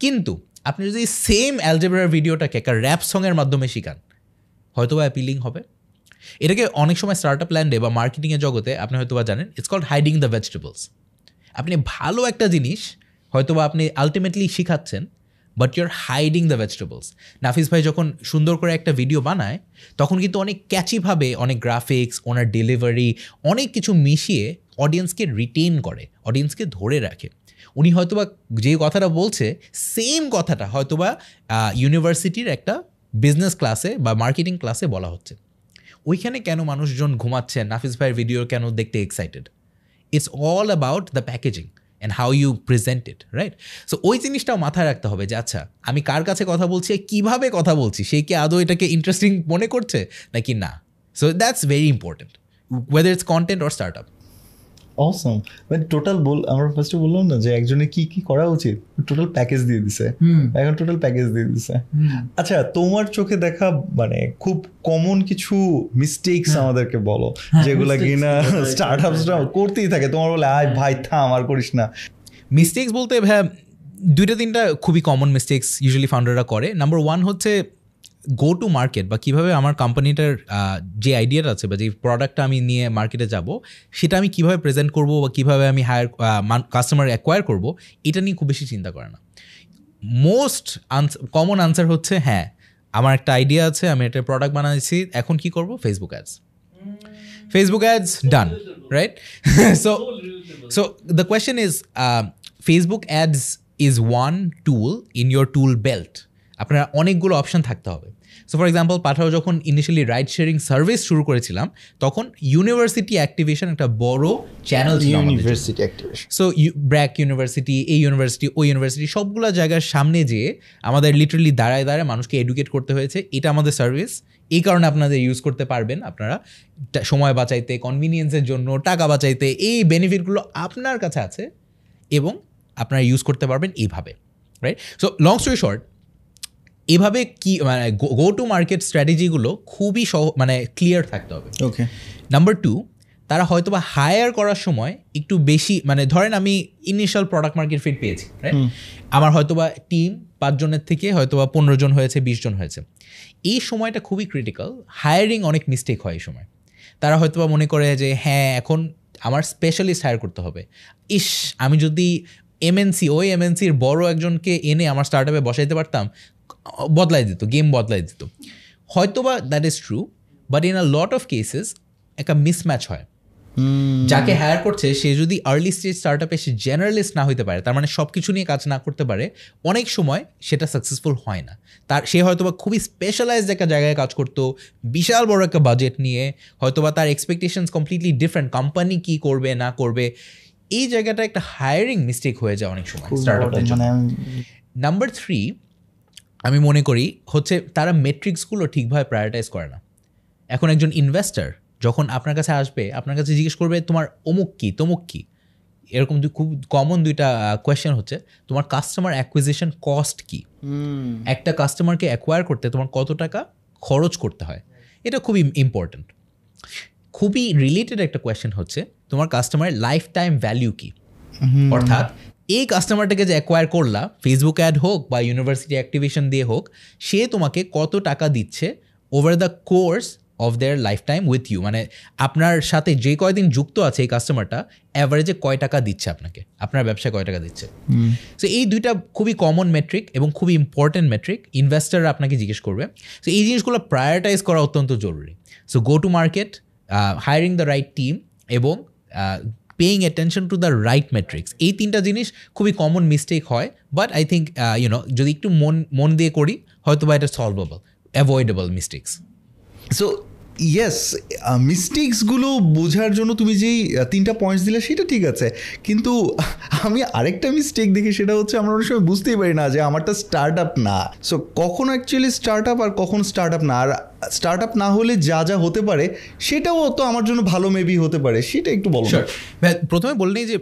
কিন্তু আপনি যদি সেম অ্যালজেব্রার ভিডিওটাকে একটা র্যাপ সঙের মাধ্যমে শিখান হয়তো বা অ্যাপিলিং হবে। এটাকে অনেক সময় স্টার্ট আপ ল্যান্ডে বা মার্কেটিংয়ের জগতে আপনি হয়তো বা জানেন it's called hiding the vegetables আপনি ভালো একটা জিনিস হয়তো বা আপনি ultimately শিখাচ্ছেন but your hiding the vegetables Nafees ভাই যখন সুন্দর করে একটা ভিডিও বানায়, তখন কিন্তু অনেক ক্যাচিভাবে অনেক গ্রাফিক্স ওনার ডেলিভারি অনেক কিছু মিশিয়ে অডিয়েন্সকে রিটেন করে অডিয়েন্সকে ধরে রাখে। উনি হয়তোবা যে কথাটা বলছে সেম কথাটা হয়তোবা ইউনিভার্সিটির একটা বিজনেস ক্লাসে বা মার্কেটিং ক্লাসে বলা হচ্ছে। ওইখানে কেন মানুষজন ঘুমাচ্ছে? নাফিস ভাইয়ের ভিডিও কেন দেখতে excited it's all about the packaging and how you present it right so ওই জিনিসটাও মাথায় রাখতে হবে যে আচ্ছা আমি কার কাছে কথা বলছি কীভাবে কথা বলছি? সে কি আদৌ এটাকে ইন্টারেস্টিং মনে করছে? নাকি না? So that's very important whether it's content or startup awesome মানে টোটাল বল আমরা ফার্স্টে বললাম না যে একজনের কি কি করা উচিত? টোটাল প্যাকেজ দিয়ে দিছে। এখন টোটাল প্যাকেজ দিয়ে দিছে। আচ্ছা তোমার চোখে দেখা মানে খুব কমন কিছু মিস্টেকস আমাদেরকে বলো যেগুলা কিনা স্টার্ট আপসরা করতেই থাকে। তোমার বলে আয় ভাই থাম আর করিস না। মিস্টেক্স বলতে ভাই দুইটা তিনটা খুবই কমন মিস্টেক্স ইউজুয়ালি ফাউন্ডাররা করে। নাম্বার ওয়ান হচ্ছে গো টু মার্কেট বা কীভাবে আমার কোম্পানিটার যে আইডিয়াটা আছে বা যে প্রোডাক্টটা আমি নিয়ে মার্কেটে যাব, সেটা আমি কীভাবে প্রেজেন্ট করব বা কীভাবে আমি হায়ার কাস্টমার অ্যাকোয়ার করব, এটা নিয়ে খুব বেশি চিন্তা করে না। মোস্ট কমন আনসার হচ্ছে হ্যাঁ আমার একটা আইডিয়া আছে, আমি একটা প্রোডাক্ট বানাইছি, এখন কি করব? Facebook ads Facebook ads done right so so the question is Facebook ads is one tool in in tool belt আপনার অনেকগুলো অপশন থাকতে হবে। সো ফর এক্সাম্পল পাঠাও যখন ইনিশিয়ালি রাইড শেয়ারিং সার্ভিস শুরু করেছিলাম তখন ইউনিভার্সিটি অ্যাক্টিভেশন একটা বড় চ্যানেল ছিল university activation so BRAC university এই ইউনিভার্সিটি ওই ইউনিভার্সিটি সবগুলো জায়গার সামনে যেয়ে আমাদের লিটারালি দাঁড়ায় দাঁড়ায় মানুষকে এডুকেট করতে হয়েছে এটা আমাদের সার্ভিস এই কারণে আপনাদের ইউজ করতে পারবেন আপনারা। সময় বাঁচাইতে কনভিনিয়েন্সের জন্য টাকা বাঁচাইতে এই বেনিফিটগুলো আপনার কাছে আছে এবং আপনারা ইউজ করতে পারবেন এইভাবে right so long story short এভাবে কি মানে গো টু মার্কেট স্ট্র্যাটেজিগুলো খুবই সহ মানে ক্লিয়ার থাকতে হবে। ওকে নাম্বার টু তারা হয়তো বা হায়ার করার সময় একটু বেশি মানে ধরেন আমি ইনিশিয়াল প্রোডাক্ট মার্কেট ফিট পেয়েছি? আমার হয়তো বা টিম পাঁচজনের থেকে হয়তো বা পনেরো জন হয়েছে বিশ জন হয়েছে। এই সময়টা খুবই ক্রিটিক্যাল হায়ারিং অনেক মিস্টেক হয় এই সময়। তারা হয়তো বা মনে করে যে হ্যাঁ এখন আমার স্পেশালিস্ট হায়ার করতে হবে। ইস আমি যদি এমএনসি ওই এমএনসির বড় একজনকে এনে আমার স্টার্ট আপে বসাইতে পারতাম বদলাই দিত গেম বদলাই দিত। হয়তো বা that is true but in a lot of cases একটা মিসম্যাচ হয়। যাকে হায়ার করছে সে যদি আর্লি স্টেজ স্টার্ট আপে সে জেনারেলিস্ট না হইতে পারে তার মানে সব কিছু নিয়ে কাজ না করতে পারে অনেক সময় সেটা সাকসেসফুল হয় না। তার সে হয়তো বা খুবই স্পেশালাইজড একটা জায়গায় কাজ করতো বিশাল বড় একটা বাজেট নিয়ে হয়তো বা তার এক্সপেকটেশনস কমপ্লিটলি ডিফারেন্ট কোম্পানি কি করবে না করবে এই জায়গাটা একটা হায়ারিং মিস্টেক হয়ে যায় অনেক সময় স্টার্ট মানে আমি নাম্বার থ্রি আমি মনে করি হচ্ছে তারা মেট্রিক্সগুলো ঠিকভাবে প্রায়োরিটাইজ করে না। এখন একজন ইনভেস্টর যখন আপনার কাছে আসবে আপনার কাছে জিজ্ঞেস করবে তোমার অমুক কী? তমুক কী? এরকম দুই খুব কমন দুইটা কোয়েশ্চেন হচ্ছে তোমার কাস্টমার অ্যাকুইজিশন কস্ট কী? একটা কাস্টমারকে অ্যাকোয়ার করতে তোমার কত টাকা খরচ করতে হয়? এটা খুবই ইম্পর্ট্যান্ট খুবই রিলেটেড একটা কোয়েশ্চেন হচ্ছে তোমার কাস্টমারের লাইফ টাইম ভ্যালিউ কী অর্থাৎ এই কাস্টমারটাকে যে অ্যাকোয়ার করলা ফেসবুক অ্যাড হোক বা ইউনিভার্সিটি অ্যাক্টিভেশন দিয়ে হোক সে তোমাকে কত টাকা দিচ্ছে over the course of their lifetime with you মানে আপনার সাথে যে কয়দিন যুক্ত আছে এই কাস্টমারটা অ্যাভারেজে কয় টাকা দিচ্ছে আপনাকে? আপনার ব্যবসায় কয় টাকা দিচ্ছে? সো এই দুইটা খুবই কমন মেট্রিক এবং খুবই ইম্পর্টেন্ট মেট্রিক ইনভেস্টাররা আপনাকে জিজ্ঞেস করবে। সো এই জিনিসগুলো প্রায়োরিটাইজ করা অত্যন্ত জরুরি। So go to market hiring the right team এবং paying attention to the right matrix এই তিনটা জিনিস খুবই কমন মিস্টেক হয় but I think you know যদি একটু মন মন দিয়ে করি হয়তো বা এটা solvable avoidable mistakes so yes মিস্টেক্সগুলো বোঝার জন্য তুমি যেই তিনটা পয়েন্টস দিলে সেটা ঠিক আছে। কিন্তু আমি আরেকটা মিস্টেক দেখি, সেটা হচ্ছে আমরা অনেক সময় বুঝতেই পারি না যে আমারটা স্টার্ট আপ না। সো কখন অ্যাকচুয়ালি স্টার্ট আপ আর কখন স্টার্ট আপ না? আর স্টার্ট আপ না হলে যা যা হতে পারে, সেটাও তো আমার জন্য ভালো মেবি হতে পারে। সেটা একটু বলো। প্রথমে বললেই যে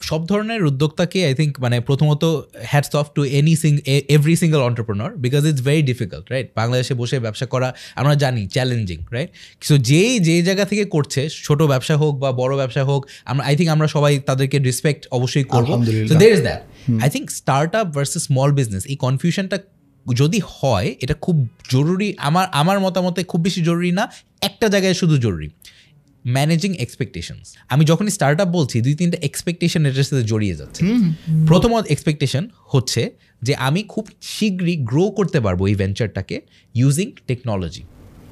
সব ধরনের উদ্যোক্তাকে আই থিঙ্ক মানে প্রথমত hats off to any sing every single entrepreneur because it's very difficult right বাংলাদেশে বসে ব্যবসা করা আমরা জানি চ্যালেঞ্জিং রাইট সো যেই যে জায়গা থেকে করছে ছোট ব্যবসা হোক বা বড় ব্যবসা হোক আমরা আই থিঙ্ক আমরা সবাই তাদেরকে রেসপেক্ট অবশ্যই করব। So there is that I think startup versus small business এই কনফিউশনটা যদি হয় এটা খুব জরুরি আমার আমার মতামতে খুব বেশি জরুরি না একটা জায়গায় শুধু জরুরি। ম্যানেজিং এক্সপেকটেশনস আমি যখনই স্টার্ট আপ বলছি দুই তিনটা এক্সপেকটেশন এটার সাথে জড়িয়ে যাচ্ছে। প্রথম এক্সপেকটেশন হচ্ছে যে আমি খুব শীঘ্রই গ্রো করতে পারব এই ভেঞ্চারটাকে ইউজিং টেকনোলজি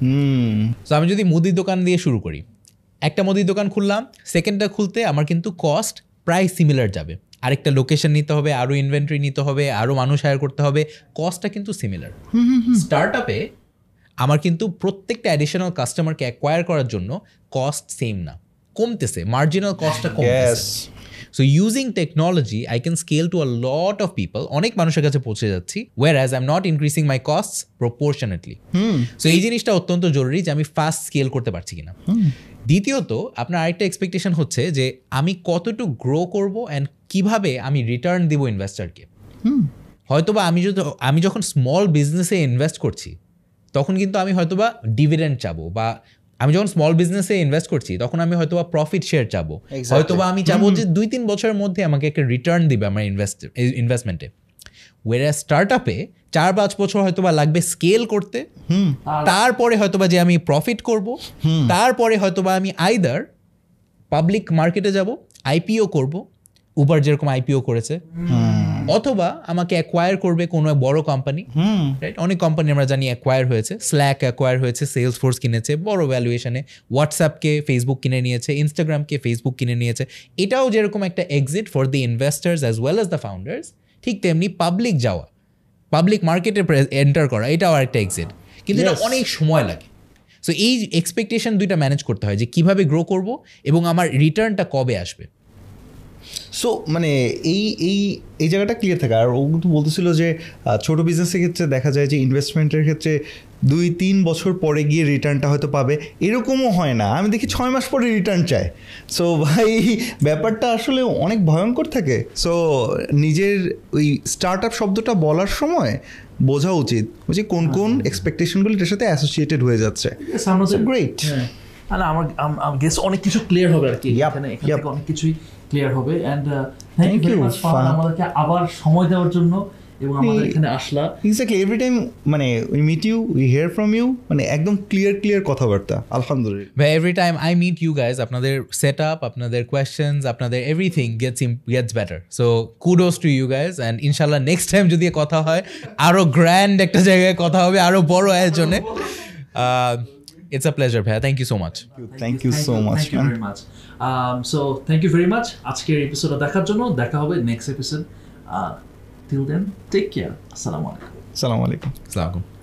হুম। সো আমি যদি মুদির দোকান দিয়ে শুরু করি একটা মুদির দোকান খুললাম সেকেন্ডটা খুলতে আমার কিন্তু কস্ট প্রায় সিমিলার যাবে। আরেকটা লোকেশন নিতে হবে আরও ইনভেন্টরি নিতে হবে আরও মানুষ হায়ার করতে হবে কস্টটা কিন্তু সিমিলার স্টার্ট আপে আমার কিন্তু প্রত্যেকটা অ্যাডিশনাল কাস্টমারকে অ্যাকোয়ার করার জন্য কস্ট সেম না। কমতেছে মার্জিনাল কস্টটা কমতেছে। So using technology I can scale to a lot of people অনেক মানুষের কাছে পৌঁছে যাচ্ছি। Whereas I am not increasing my cost proportionately so এই জিনিসটা অত্যন্ত জরুরি যে আমি ফাস্ট স্কেল করতে পারছি কিনা। দ্বিতীয়ত আপনার আরেকটা এক্সপেকটেশন হচ্ছে যে আমি কতটুকু গ্রো করব অ্যান্ড কীভাবে আমি রিটার্ন দিব ইনভেস্টারকে হয়তোবা আমি যদি আমি যখন স্মল বিজনেসে ইনভেস্ট করছি তখন কিন্তু আমি হয়তোবা ডিভিডেন্ড চাবো বা আমি যখন স্মল বিজনেসে ইনভেস্ট করছি তখন আমি হয়তোবা প্রফিট শেয়ার চাবো। হয়তোবা আমি চাবো যে দুই তিন বছরের মধ্যে আমাকে একটা রিটার্ন দিবে আমার ইনভেস্ট ইনভেস্টমেন্টে ওয়েরা স্টার্ট আপে চার পাঁচ বছর হয়তোবা লাগবে স্কেল করতে। তারপরে হয়তোবা যে আমি প্রফিট করব। তারপরে হয়তোবা আমি আইদার পাবলিক মার্কেটে যাব আইপিও করব। উবার যেরকম আইপিও করেছে। অথবা আমাকে অ্যাকোয়ার করবে কোনো বড় কোম্পানি হুম। রাইট অনেক কোম্পানি আমরা জানি অ্যাকোয়ার হয়েছে। স্ল্যাক অ্যাকোয়ার হয়েছে সেলস ফোর্স কিনেছে বড় ভ্যালুয়েশনে হোয়াটসঅ্যাপকে ফেসবুক কিনে নিয়েছে ইনস্টাগ্রামকে ফেসবুক কিনে নিয়েছে। এটাও যেরকম একটা exit for the investors as well as the founders ঠিক তেমনি পাবলিক যাওয়া পাবলিক মার্কেটে এন্টার করা এটাও আরেকটা এক্সিট কিন্তু এটা অনেক সময় লাগে। সো এই এক্সপেকটেশন দুইটা ম্যানেজ করতে হয় যে কীভাবে গ্রো করব এবং আমার রিটার্নটা কবে আসবে। সো মানে এই এই এই জায়গাটা ক্লিয়ার থাকে। আর ও কিন্তু বলতেছিল যে ছোট বিজনেসের ক্ষেত্রে দেখা যায় যে ইনভেস্টমেন্টের ক্ষেত্রে দুই তিন বছর পরে গিয়ে রিটার্নটা হয়তো পাবে। এরকমও হয় না। আমি দেখি ছয় মাস পরে রিটার্ন চায়। সো ভাই ব্যাপারটা আসলে অনেক ভয়ঙ্কর থাকে। সো নিজের ওই স্টার্ট আপ শব্দটা বলার সময় বোঝা উচিত যে কোন কোন এক্সপেকটেশনগুলো এটার সাথে অ্যাসোসিয়েটেড হয়ে যাচ্ছে। গ্রেট. হ্যাঁ। আমার গেস অনেক কিছু ক্লিয়ার হবে আর কি। এখানে অনেক কিছুই ক্লিয়ার হবে এন্ড থ্যাংক Thank ইউ. আমাদেরকে আবার সময় দেওয়ার জন্য এবং আমাদের এখানে আসলা। এক্স্যাক্টলি এভরি টাইম মানে we meet you we hear from you মানে একদম ক্লিয়ার ক্লিয়ার কথাবার্তা আলহামদুলিল্লাহ। ভাই every time I meet you guys আপনাদের সেট আপ আপনাদের কোয়েশ্চেন্স আপনাদের everything gets gets better so kudos to you guys and ইনশাল্লাহ নেক্সট টাইম যদি কথা হয় আরও গ্র্যান্ড একটা জায়গায় কথা হবে আরও বড় আয়োজনে। ইটস আ প্লেজার ভাইয়া। Thank you so much thank you so much so thank you very much আজকের এপিসোডটা দেখার জন্য দেখা হবে next episode till then take care আসসালামু আলাইকুম আসসালামু আলাইকুম আসসালামু আলাইকুম